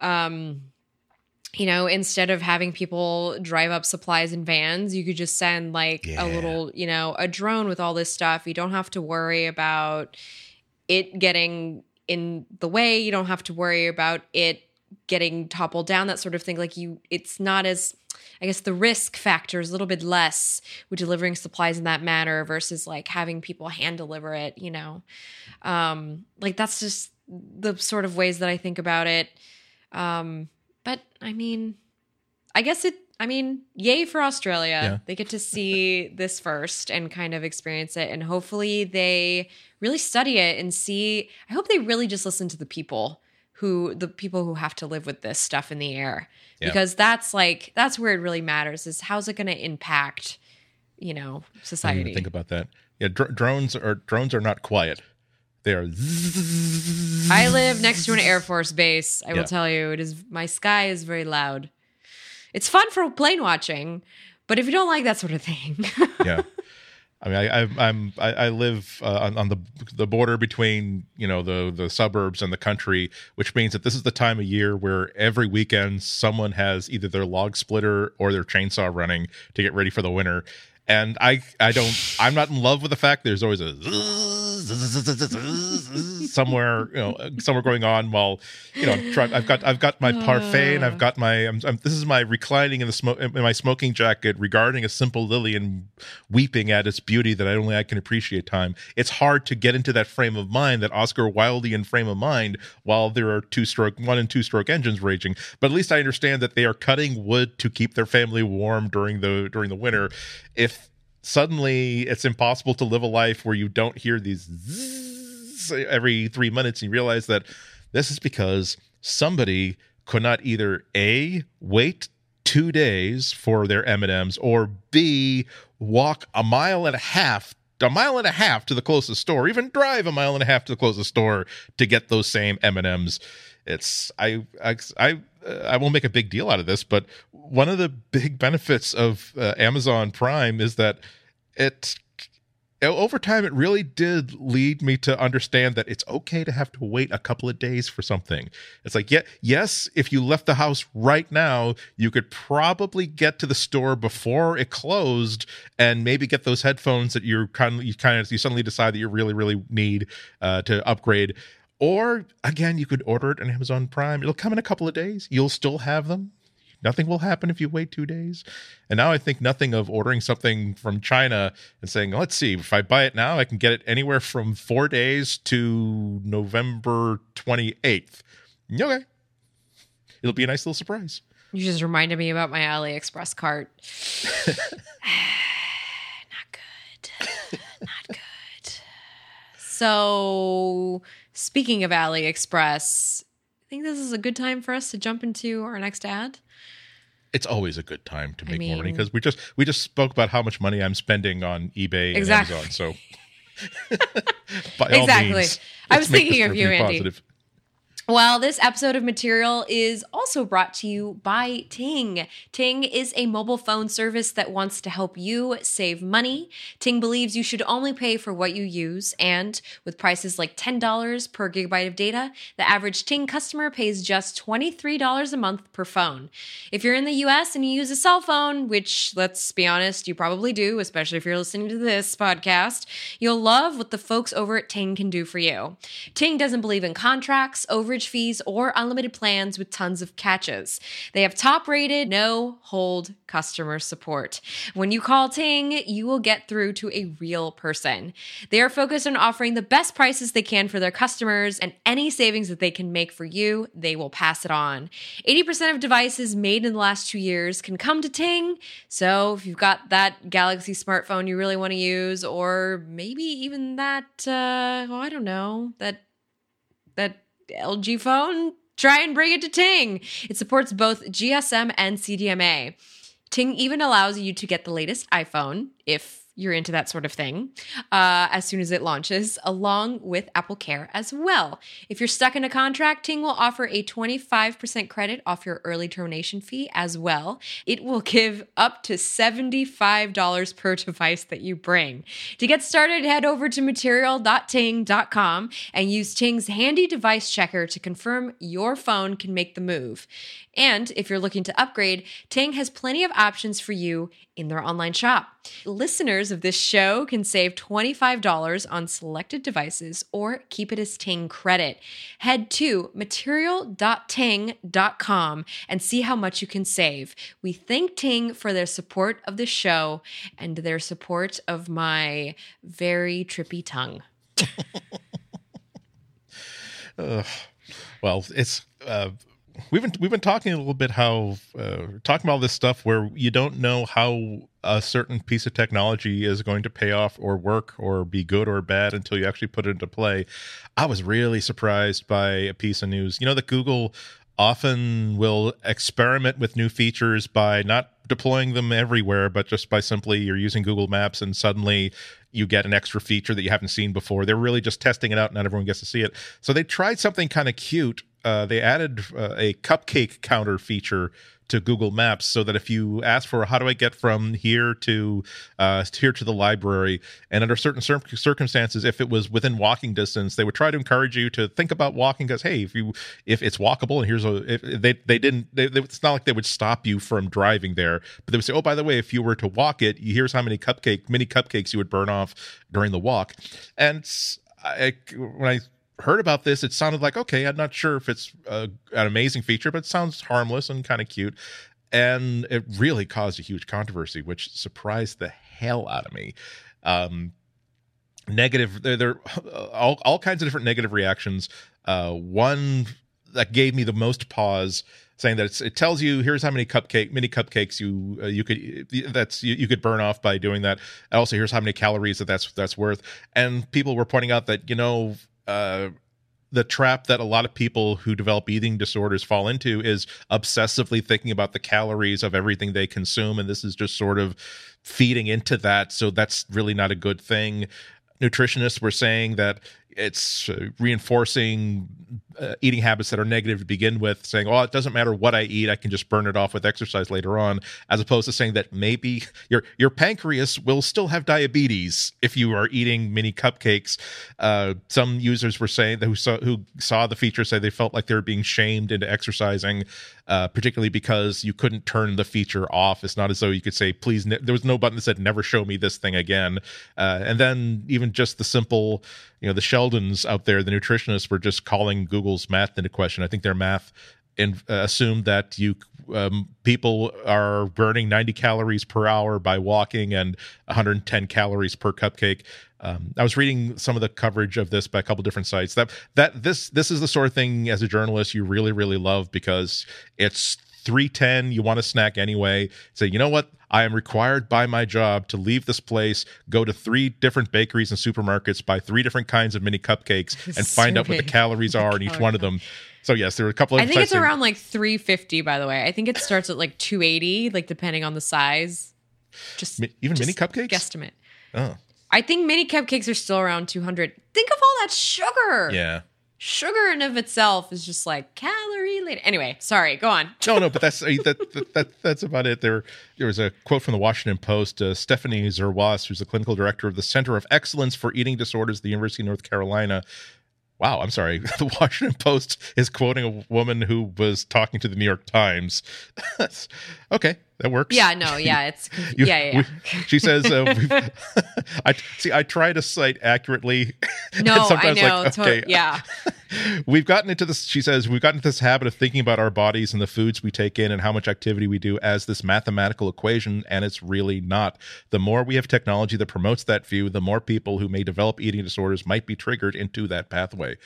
S2: um you know, instead of having people drive up supplies in vans, you could just send like
S1: Yeah.
S2: a little, you know, a drone with all this stuff. You don't have to worry about it getting in the way. You don't have to worry about it getting toppled down, that sort of thing. Like you, it's not as, I guess the risk factor is a little bit less with delivering supplies in that manner versus like having people hand deliver it, you know. Um, like that's just the sort of ways that I think about it. Um, but I mean, I guess it, I mean, yay for Australia.
S1: Yeah.
S2: They get to see this first and kind of experience it. And hopefully they really study it and see. I hope they really just listen to the people who, the people who have to live with this stuff in the air.
S1: Yeah.
S2: Because that's like, that's where it really matters is how's it going to impact, you know,
S1: I didn't even
S2: society.
S1: think about that. Yeah, dr- drones are drones are not quiet. They are. zzz.
S2: I live next to an Air Force base. I
S1: Yeah.
S2: will tell you, it is my sky is very loud. It's fun for plane watching, but if you don't like that sort of thing,
S1: yeah. I mean, I, I'm I, I live uh, on, on the the border between you know the the suburbs and the country, which means that this is the time of year where every weekend someone has either their log splitter or their chainsaw running to get ready for the winter. And I I don't I'm not in love with the fact there's always a somewhere you know somewhere going on while you know try, I've got I've got my parfait and I've got my I'm, I'm, this is my reclining in the smoke in my smoking jacket regarding a simple lily and weeping at its beauty that I only I can appreciate time. It's hard to get into that frame of mind that Oscar Wildean frame of mind while there are two stroke one and two stroke engines raging. But at least I understand that they are cutting wood to keep their family warm during the during the winter. If suddenly it's impossible to live a life where you don't hear these every three minutes and you realize that this is because somebody could not either a wait two days for their m&ms or b walk a mile and a half a mile and a half to the closest store even drive a mile and a half to the closest store to get those same m&ms it's i i i, I won't make a big deal out of this but one of the big benefits of uh, amazon prime is that it over time it really did lead me to understand that it's okay to have to wait a couple of days for something. It's like yeah yes if you left the house right now you could probably get to the store before it closed and maybe get those headphones that you're kind of you kind of you suddenly decide that you really really need uh, to upgrade or again you could order it on amazon prime it'll come in a couple of days you'll still have them Nothing will happen if you wait two days. And now I think nothing of ordering something from China and saying, let's see, if I buy it now, I can get it anywhere from four days to November 28th. Okay. It'll be a nice little surprise.
S2: you just reminded me about my AliExpress cart. Not good. Not good. So, speaking of AliExpress, I think this is a good time for us to jump into our next ad.
S1: It's always a good time to
S2: I
S1: make more money because we just we just spoke about how much money I'm spending on eBay and
S2: Exactly.
S1: Amazon. So by all
S2: Exactly.
S1: means,
S2: I was
S1: make
S2: thinking of you, Andy.
S1: positive.
S2: Well, this episode of Material is also brought to you by Ting. Ting is a mobile phone service that wants to help you save money. Ting believes you should only pay for what you use, and with prices like $10 per gigabyte of data, the average Ting customer pays just $23 a month per phone. If you're in the US and you use a cell phone, which let's be honest, you probably do, especially if you're listening to this podcast, you'll love what the folks over at Ting can do for you. Ting doesn't believe in contracts, fees, or unlimited plans with tons of catches. They have top rated, no hold customer support. When you call Ting, you will get through to a real person. They are focused on offering the best prices they can for their customers, and any savings that they can make for you, they will pass it on. 80% of devices made in the last two years can come to Ting. So if you've got that Galaxy smartphone you really want to use, or maybe even that, uh, oh, I don't know, that that LG phone, try and bring it to Ting. It supports both GSM and CDMA. Ting even allows you to get the latest iPhone if you're into that sort of thing uh, as soon as it launches, along with AppleCare as well. If you're stuck in a contract, Ting will offer a 25% credit off your early termination fee as well. It will give up to $75 per device that you bring. To get started, head over to material.ting.com and use Ting's handy device checker to confirm your phone can make the move. And if you're looking to upgrade, Ting has plenty of options for you in their online shop. Listeners of this show can save $25 on selected devices or keep it as Ting credit. Head to material.ting.com and see how much you can save. We thank Ting for their support of the show and their support of my very trippy tongue.
S1: well, it's uh, we've been we've been talking a little bit how uh, talking about this stuff where you don't know how a certain piece of technology is going to pay off or work or be good or bad until you actually put it into play. I was really surprised by a piece of news. You know that Google often will experiment with new features by not deploying them everywhere, but just by simply you're using Google Maps and suddenly you get an extra feature that you haven't seen before. They're really just testing it out, not everyone gets to see it. So they tried something kind of cute uh, they added uh, a cupcake counter feature to Google Maps so that if you ask for how do I get from here to uh, here to the library, and under certain cir- circumstances, if it was within walking distance, they would try to encourage you to think about walking because hey, if you if it's walkable and here's a if they they didn't they, they, it's not like they would stop you from driving there, but they would say oh by the way if you were to walk it, here's how many cupcake mini cupcakes you would burn off during the walk, and I, when I heard about this, it sounded like okay. I'm not sure if it's an amazing feature, but it sounds harmless and kind of cute. And it really caused a huge controversy, which surprised the hell out of me. Um, negative, there, there all all kinds of different negative reactions. Uh, one that gave me the most pause saying that it tells you here's how many cupcake mini cupcakes you uh, you could that's you, you, could burn off by doing that also here's how many calories that that's that's worth and people were pointing out that you know uh, the trap that a lot of people who develop eating disorders fall into is obsessively thinking about the calories of everything they consume and this is just sort of feeding into that so that's really not a good thing. Nutritionists were saying that it's uh, reinforcing uh, eating habits that are negative to begin with, saying, "Oh, it doesn't matter what I eat; I can just burn it off with exercise later on," as opposed to saying that maybe your your pancreas will still have diabetes if you are eating mini cupcakes. Uh, some users were saying that who saw who saw the feature say they felt like they were being shamed into exercising, uh, particularly because you couldn't turn the feature off. It's not as though you could say, "Please," ne-. there was no button that said "Never show me this thing again," uh, and then even just the simple you know the Sheldons out there, the nutritionists were just calling Google's math into question. I think their math and uh, assumed that you um, people are burning 90 calories per hour by walking and 110 calories per cupcake. Um, I was reading some of the coverage of this by a couple different sites. That that this this is the sort of thing as a journalist you really really love because it's 310 you want a snack anyway say you know what? I am required by my job to leave this place go to three different bakeries and supermarkets buy three different kinds of mini cupcakes and find out what the calories are in each one of them. So yes there are a couple of
S2: i think it's around like 350 by the way. I think it starts at like 280 like depending on the size.
S1: Just even just mini cupcakes?
S2: guesstimate. Oh. I think mini cupcakes are still around 200 think of all that sugar!
S1: Yeah
S2: sugar in of itself is just like calorie laden. Anyway, sorry, go on.
S1: no, no, but that's that, that, that, that's about it. There, there was a quote from the Washington Post. Uh, Stephanie Zerwas, who's the clinical director of the Center of Excellence for Eating Disorders at the University of North Carolina. Wow, I'm sorry. The Washington Post is quoting a woman who was talking to the New York Times. okay, that works.
S2: Yeah, no, yeah, it's you, yeah, yeah.
S1: We, she says, uh, "I see. I try to cite accurately.
S2: No, I know. Like, okay, to- yeah,
S1: we've gotten into this. She says we've gotten into this habit of thinking about our bodies and the foods we take in and how much activity we do as this mathematical equation, and it's really not. The more we have technology that promotes that view, the more people who may develop eating disorders might be triggered into that pathway.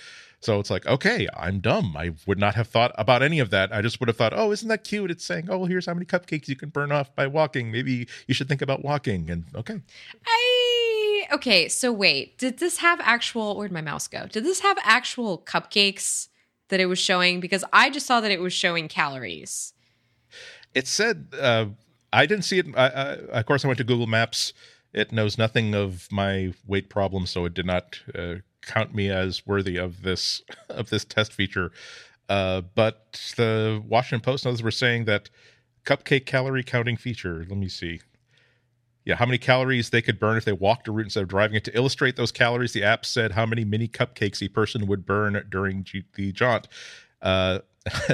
S1: So it's like, okay, I'm dumb. I would not have thought about any of that. I just would have thought, oh, isn't that cute? It's saying, oh, here's how many cupcakes you can burn off by walking. Maybe you should think about walking. And okay.
S2: I okay. So wait, did this have actual? Where'd my mouse go? Did this have actual cupcakes that it was showing? Because I just saw that it was showing calories.
S1: It said, uh, I didn't see it. I, I, of course, I went to Google Maps it knows nothing of my weight problem, so it did not uh, count me as worthy of this of this test feature. Uh, but the Washington Post and others were saying that cupcake calorie counting feature. Let me see. Yeah, how many calories they could burn if they walked a route instead of driving it. To illustrate those calories, the app said how many mini cupcakes a person would burn during the jaunt. Uh,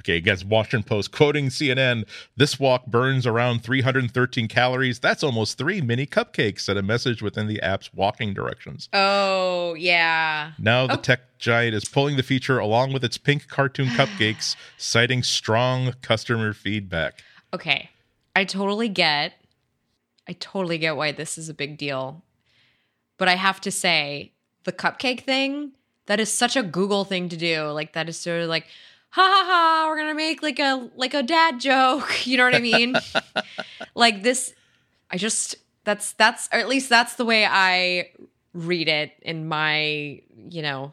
S1: okay, against Washington Post, quoting CNN, this walk burns around 313 calories. That's almost three mini cupcakes, said a message within the app's walking directions.
S2: Oh, yeah.
S1: Now the
S2: Oh.
S1: tech giant is pulling the feature along with its pink cartoon cupcakes, citing strong customer feedback.
S2: Okay. I totally get I totally get why this is a big deal. But I have to say, the cupcake thing, that is such a Google thing to do. Like that is sort of like, ha ha ha, we're gonna make like a like a dad joke. You know what I mean? like this I just that's that's or at least that's the way I read it in my, you know,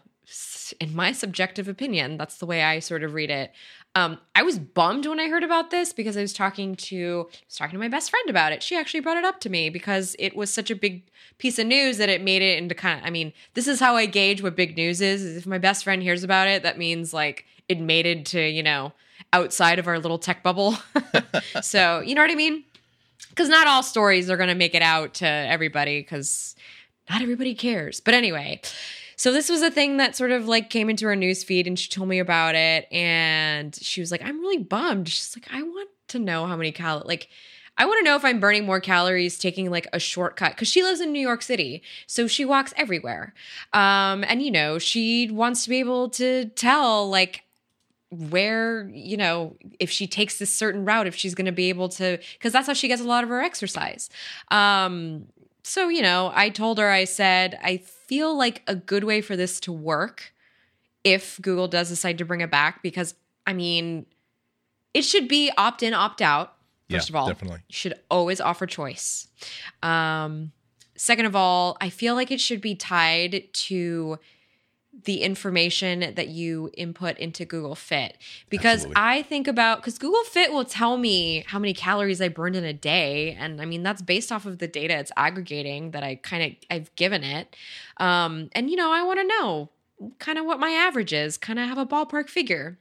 S2: in my subjective opinion. That's the way I sort of read it. Um, I was bummed when I heard about this because I was talking to I was talking to my best friend about it. She actually brought it up to me because it was such a big piece of news that it made it into kind of I mean, this is how I gauge what big news is, is if my best friend hears about it, that means like it made it to, you know, outside of our little tech bubble. so, you know what I mean? Because not all stories are going to make it out to everybody because not everybody cares. But anyway, so this was a thing that sort of like came into her news feed and she told me about it and she was like, I'm really bummed. She's like, I want to know how many calories, like, I want to know if I'm burning more calories taking like a shortcut because she lives in New York City. So she walks everywhere. Um, and, you know, she wants to be able to tell like where, you know, if she takes this certain route, if she's going to be able to, because that's how she gets a lot of her exercise. Um, so, you know, I told her, I said, I feel like a good way for this to work if Google does decide to bring it back, because I mean, it should be opt in, opt out. First
S1: Yeah,
S2: of all,
S1: definitely.
S2: you should always offer choice. Um, second of all, I feel like it should be tied to the information that you input into Google Fit. Because
S1: Absolutely.
S2: I think about because Google Fit will tell me how many calories I burned in a day, and I mean that's based off of the data it's aggregating that I kind of I've given it, um, and you know I want to know kind of what my average is, kind of have a ballpark figure,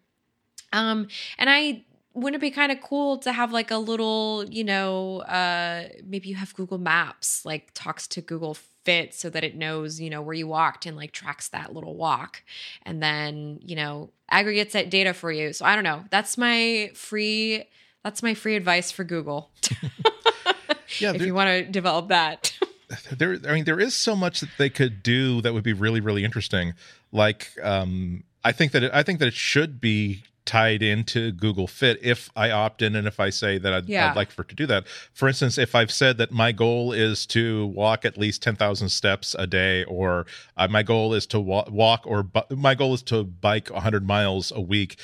S2: um, and I wouldn't it be kind of cool to have like a little, you know, uh maybe you have Google Maps like talks to Google Fit so that it knows, you know, where you walked and like tracks that little walk and then, you know, aggregates that data for you. So I don't know. That's my free that's my free advice for Google.
S1: Yeah,
S2: if you want to develop that.
S1: there. I mean, there is so much that they could do that would be really, really interesting. Like, um, I think that it, I think that it should be tied into Google Fit if I opt in and if I say that I'd,
S2: Yeah.
S1: I'd like for it to do that. For instance, if I've said that my goal is to walk at least ten thousand steps a day, or uh, my goal is to wa- walk, or bu- my goal is to bike hundred miles a week.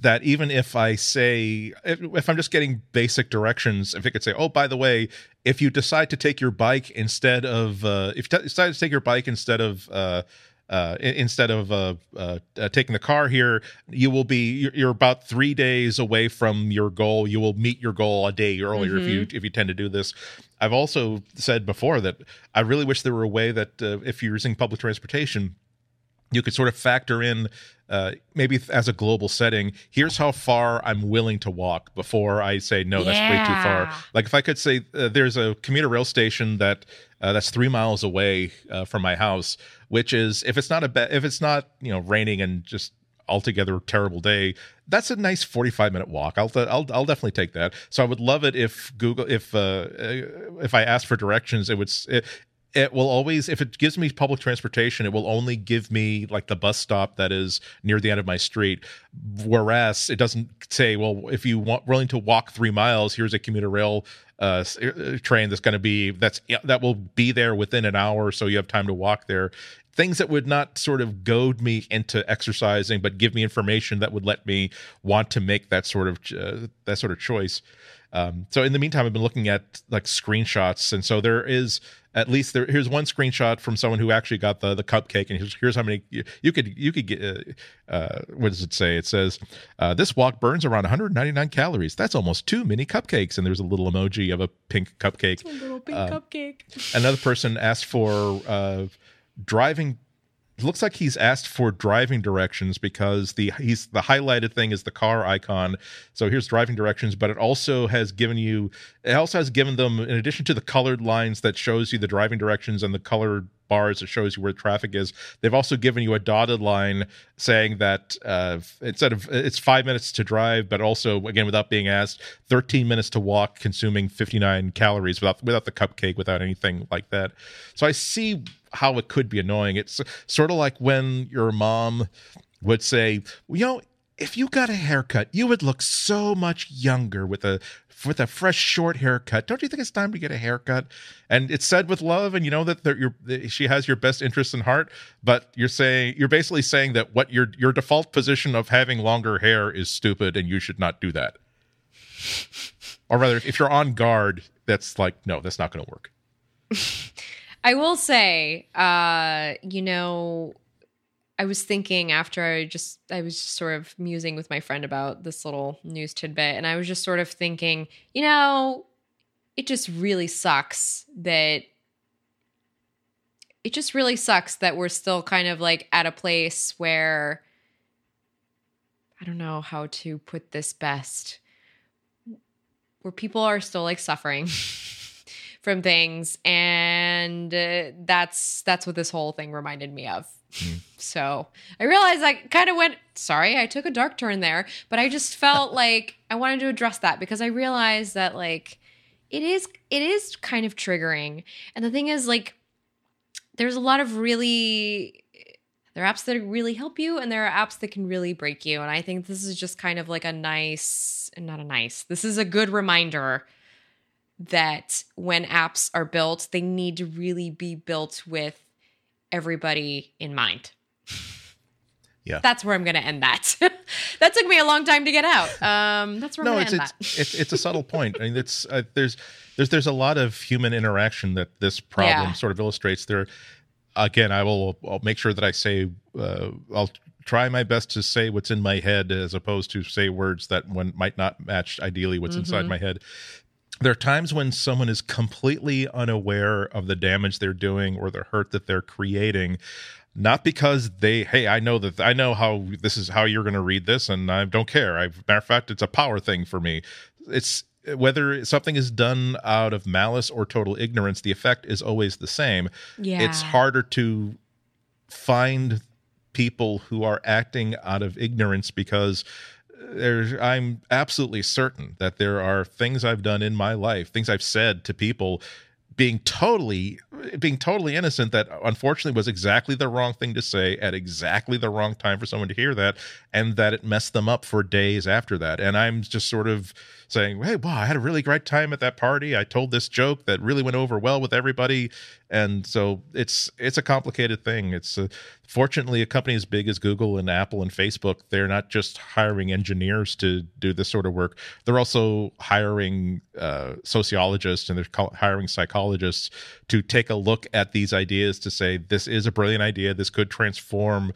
S1: That even if I say, if, if I'm just getting basic directions, if it could say, oh, by the way, if you decide to take your bike instead of, uh, if you t- decide to take your bike instead of, uh, uh, instead of uh, uh, uh, taking the car here, you will be you're, you're about three days away from your goal. You will meet your goal a day earlier if you if you tend to do this. I've also said before that I really wish there were a way that uh, if you're using public transportation, you could sort of factor in uh, maybe as a global setting here's how far i'm willing to walk before i say no that's way too far. Like if i could say uh, there's a commuter rail station that uh, that's three miles away uh, from my house which is if it's not a ba- if it's not you know raining and just altogether terrible day that's a nice 45 minute walk. I'll, I'll i'll definitely take that. So i would love it if google if uh uh, if i asked for directions it would it, it will always if it gives me public transportation it will only give me like the bus stop that is near the end of my street. Whereas it doesn't say well if you want willing to walk three miles here's a commuter rail uh, uh, train that's going to be that's that will be there within an hour so you have time to walk there. Things that would not sort of goad me into exercising but give me information that would let me want to make that sort of uh, that sort of choice Um, so in the meantime, I've been looking at like screenshots, and so there is at least there. Here's one screenshot from someone who actually got the the cupcake, and here's, here's how many you, you could you could get. Uh, uh, what does it say? It says uh, this walk burns around 199 calories. That's almost two mini cupcakes, and there's a little emoji of a pink cupcake.
S2: A little pink cupcake.
S1: Another person asked for uh, driving looks like he's asked for driving directions because the he's the highlighted thing is the car icon. So here's driving directions, but it also has given you it also has given them in addition to the colored lines that shows you the driving directions and the colored bars that shows you where traffic is. They've also given you a dotted line saying that uh, instead of it's five minutes to drive, but also again without being asked, 13 minutes to walk, consuming 59 calories without without the cupcake, without anything like that. So I see how it could be annoying. It's sort of like when your mom would say, well, you know, if you got a haircut, you would look so much younger with a with a fresh short haircut. Don't you think it's time to get a haircut? And it's said with love, and you know that your she has your best interest in heart. But you're saying you're basically saying that what your your default position of having longer hair is stupid, and you should not do that. or rather, if you're on guard, that's like no, that's not going to work.
S2: I will say, uh, you know, I was thinking after I just I was just sort of musing with my friend about this little news tidbit, and I was just sort of thinking, you know, it just really sucks that it just really sucks that we're still kind of like at a place where I don't know how to put this best, where people are still like suffering. from things and uh, that's that's what this whole thing reminded me of. Mm. so i realized i kind of went sorry i took a dark turn there but i just felt like i wanted to address that because i realized that like it is it is kind of triggering. And the thing is like there's a lot of really there are apps that really help you and there are apps that can really break you. And i think this is just kind of like a nice not a nice this is a good reminder that when apps are built, they need to really be built with everybody in mind.
S1: Yeah.
S2: That's where I'm going to end that. that took me a long time to get out. Um, that's where no, I'm going to
S1: it's,
S2: it's,
S1: it's, it's, a subtle point. I mean, it's uh, there's there's there's a lot of human interaction that this problem yeah. sort of illustrates. There, again, I will I'll make sure that I say uh, I'll try my best to say what's in my head as opposed to say words that one might not match ideally what's mm-hmm. inside my head there are times when someone is completely unaware of the damage they're doing or the hurt that they're creating not because they hey i know that i know how this is how you're going to read this and i don't care. I, matter of fact it's a power thing for me. It's whether something is done out of malice or total ignorance the effect is always the same.
S2: Yeah.
S1: it's harder to find people who are acting out of ignorance because there's I'm absolutely certain that there are things I've done in my life, things I've said to people being totally being totally innocent that unfortunately was exactly the wrong thing to say at exactly the wrong time for someone to hear that and that it messed them up for days after that. And i'm just sort of saying hey wow i had a really great time at that party. I told this joke that really went over well with everybody. And so it's it's a complicated thing. It's a, fortunately a company as big as google and apple and facebook they're not just hiring engineers to do this sort of work. They're also hiring uh, sociologists and they're hiring psychologists to take a look at these ideas to say this is a brilliant idea. This could transform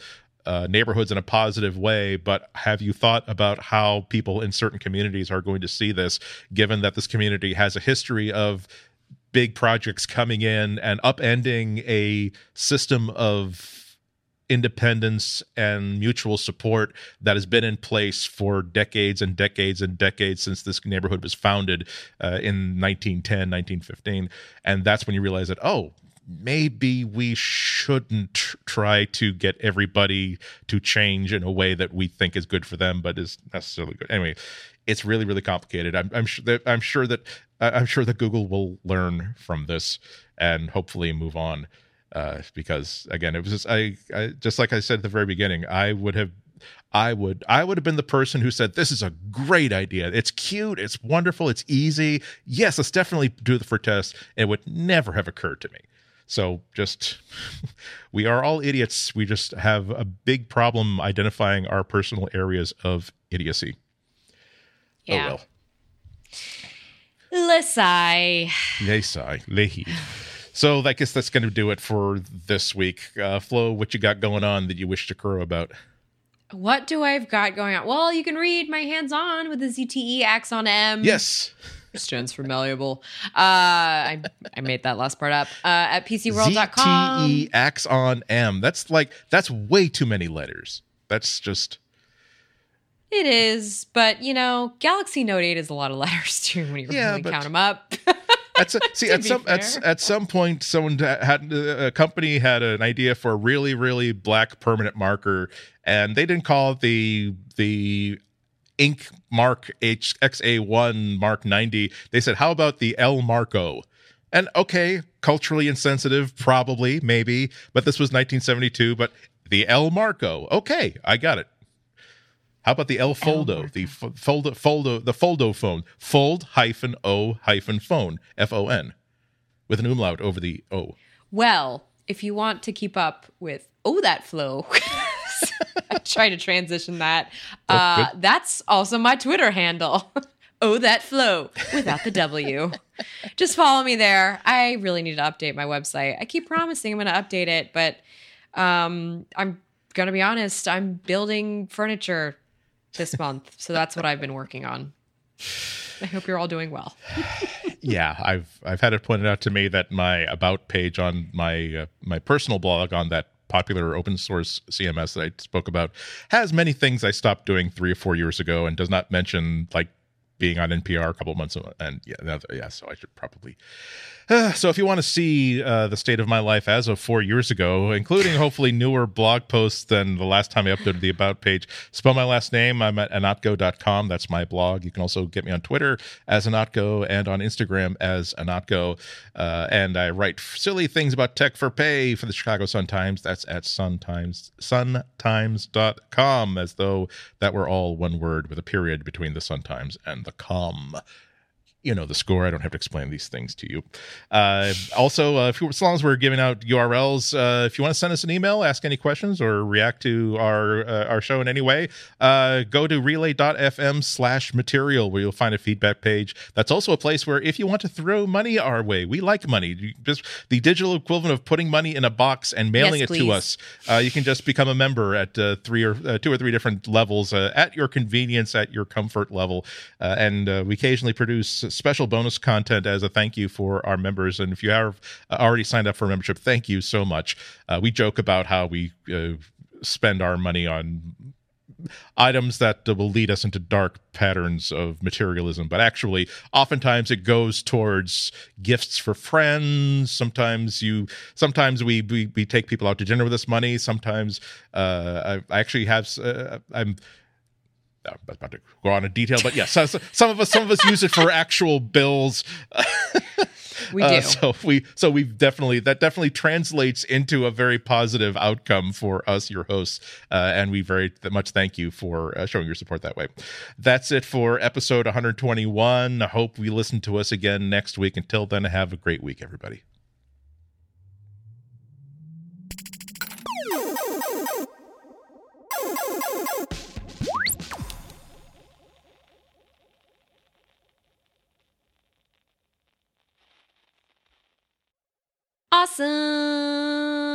S1: uh, neighborhoods in a positive way, but have you thought about how people in certain communities are going to see this, given that this community has a history of big projects coming in and upending a system of independence and mutual support that has been in place for decades and decades and decades since this neighborhood was founded uh, in 1910 1915 and that's when you realize that oh maybe we shouldn't try to get everybody to change in a way that we think is good for them but is necessarily good anyway it's really really complicated i'm, I'm sure that i'm sure that i'm sure that google will learn from this and hopefully move on uh, because again it was just I, I just like i said at the very beginning i would have I would I would have been the person who said this is a great idea. It's cute, it's wonderful, it's easy. Yes, let's definitely do the for test. It would never have occurred to me. So just we are all idiots. We just have a big problem identifying our personal areas of idiocy.
S2: Oh, yeah. Oh well. Lesai.
S1: Yes, I Lehi. So I guess that's going to do it for this week. Uh, Flo, what you got going on that you wish to crow about?
S2: What do I've got going on? Well, you can read my hands on with the ZTE Axon M.
S1: Yes.
S2: Stands for malleable. Uh, I, I made that last part up uh, at PCWorld.com.
S1: ZTE Axon M. That's like, that's way too many letters. That's just.
S2: It is, but you know, Galaxy Note 8 is a lot of letters too when you
S1: Yeah,
S2: really count them up.
S1: At, see, at some at, at some point, someone had a company had an idea for a really really black permanent marker, and they didn't call it the the ink mark H XA one Mark ninety. They said, "How about the El Marko?" And okay, culturally insensitive, probably, maybe, but this was 1972. But the El Marko, okay, I got it. How about the El Foldo, the f- foldo, foldo, the Foldo phone, fold hyphen o hyphen phone, F O N, with an umlaut over the O.
S2: well, if you want to keep up with Oh That Flo, I try to transition that. Uh, that's also my Twitter handle. Oh, that flow without the W. Just follow me there. I really need to update my website. I keep promising I'm going to update it, but um, I'm going to be honest. I'm building furniture this month, so that's what I've been working on. I hope you're all doing well.
S1: yeah, I've I've had it pointed out to me that my about page on my uh, my personal blog on that popular open source CMS that I spoke about has many things I stopped doing three or four years ago and does not mention like being on NPR a couple months ago. And yeah, yeah, so I should probably. Uh, so if you want to see uh, the state of my life as of four years ago, including hopefully newer blog posts than the last time I updated the about page, spell my last name. I'm at ihnatko.com. That's my blog. You can also get me on Twitter as Ihnatko and on Instagram as Ihnatko. Uh, and I write silly things about tech for pay for the Chicago Sun Times. That's at suntimes, suntimes.com, as though that were all one word with a period between the Sun Times and the com you know the score. I don't have to explain these things to you. Uh, also, uh, if you, as long as we're giving out URLs, uh, if you want to send us an email, ask any questions, or react to our uh, our show in any way, uh, go to relay.fm slash material where you'll find a feedback page. That's also a place where if you want to throw money our way, we like money. Just the digital equivalent of putting money in a box and mailing
S2: Yes,
S1: it to us. Uh, you can just become a member at uh, three or uh, two or three different levels uh, at your convenience, at your comfort level, uh, and uh, we occasionally produce special bonus content as a thank you for our members. And if you have uh, already signed up for membership, thank you so much. Uh, we joke about how we uh, spend our money on items that will lead us into dark patterns of materialism but actually oftentimes it goes towards gifts for friends sometimes you sometimes we we, we take people out to dinner with this money sometimes uh i, I actually have uh, i'm I'm about to go on in detail, but yes, so- so- some of us some of us use it for actual bills.
S2: We
S1: Uh,
S2: do.
S1: so we so we definitely that definitely translates into a very positive outcome for us, your hosts, uh, and we very much thank you for uh, showing your support that way. That's it for episode 121. I hope we listen to us again next week. Until then, have a great week, everybody.
S2: Awesome!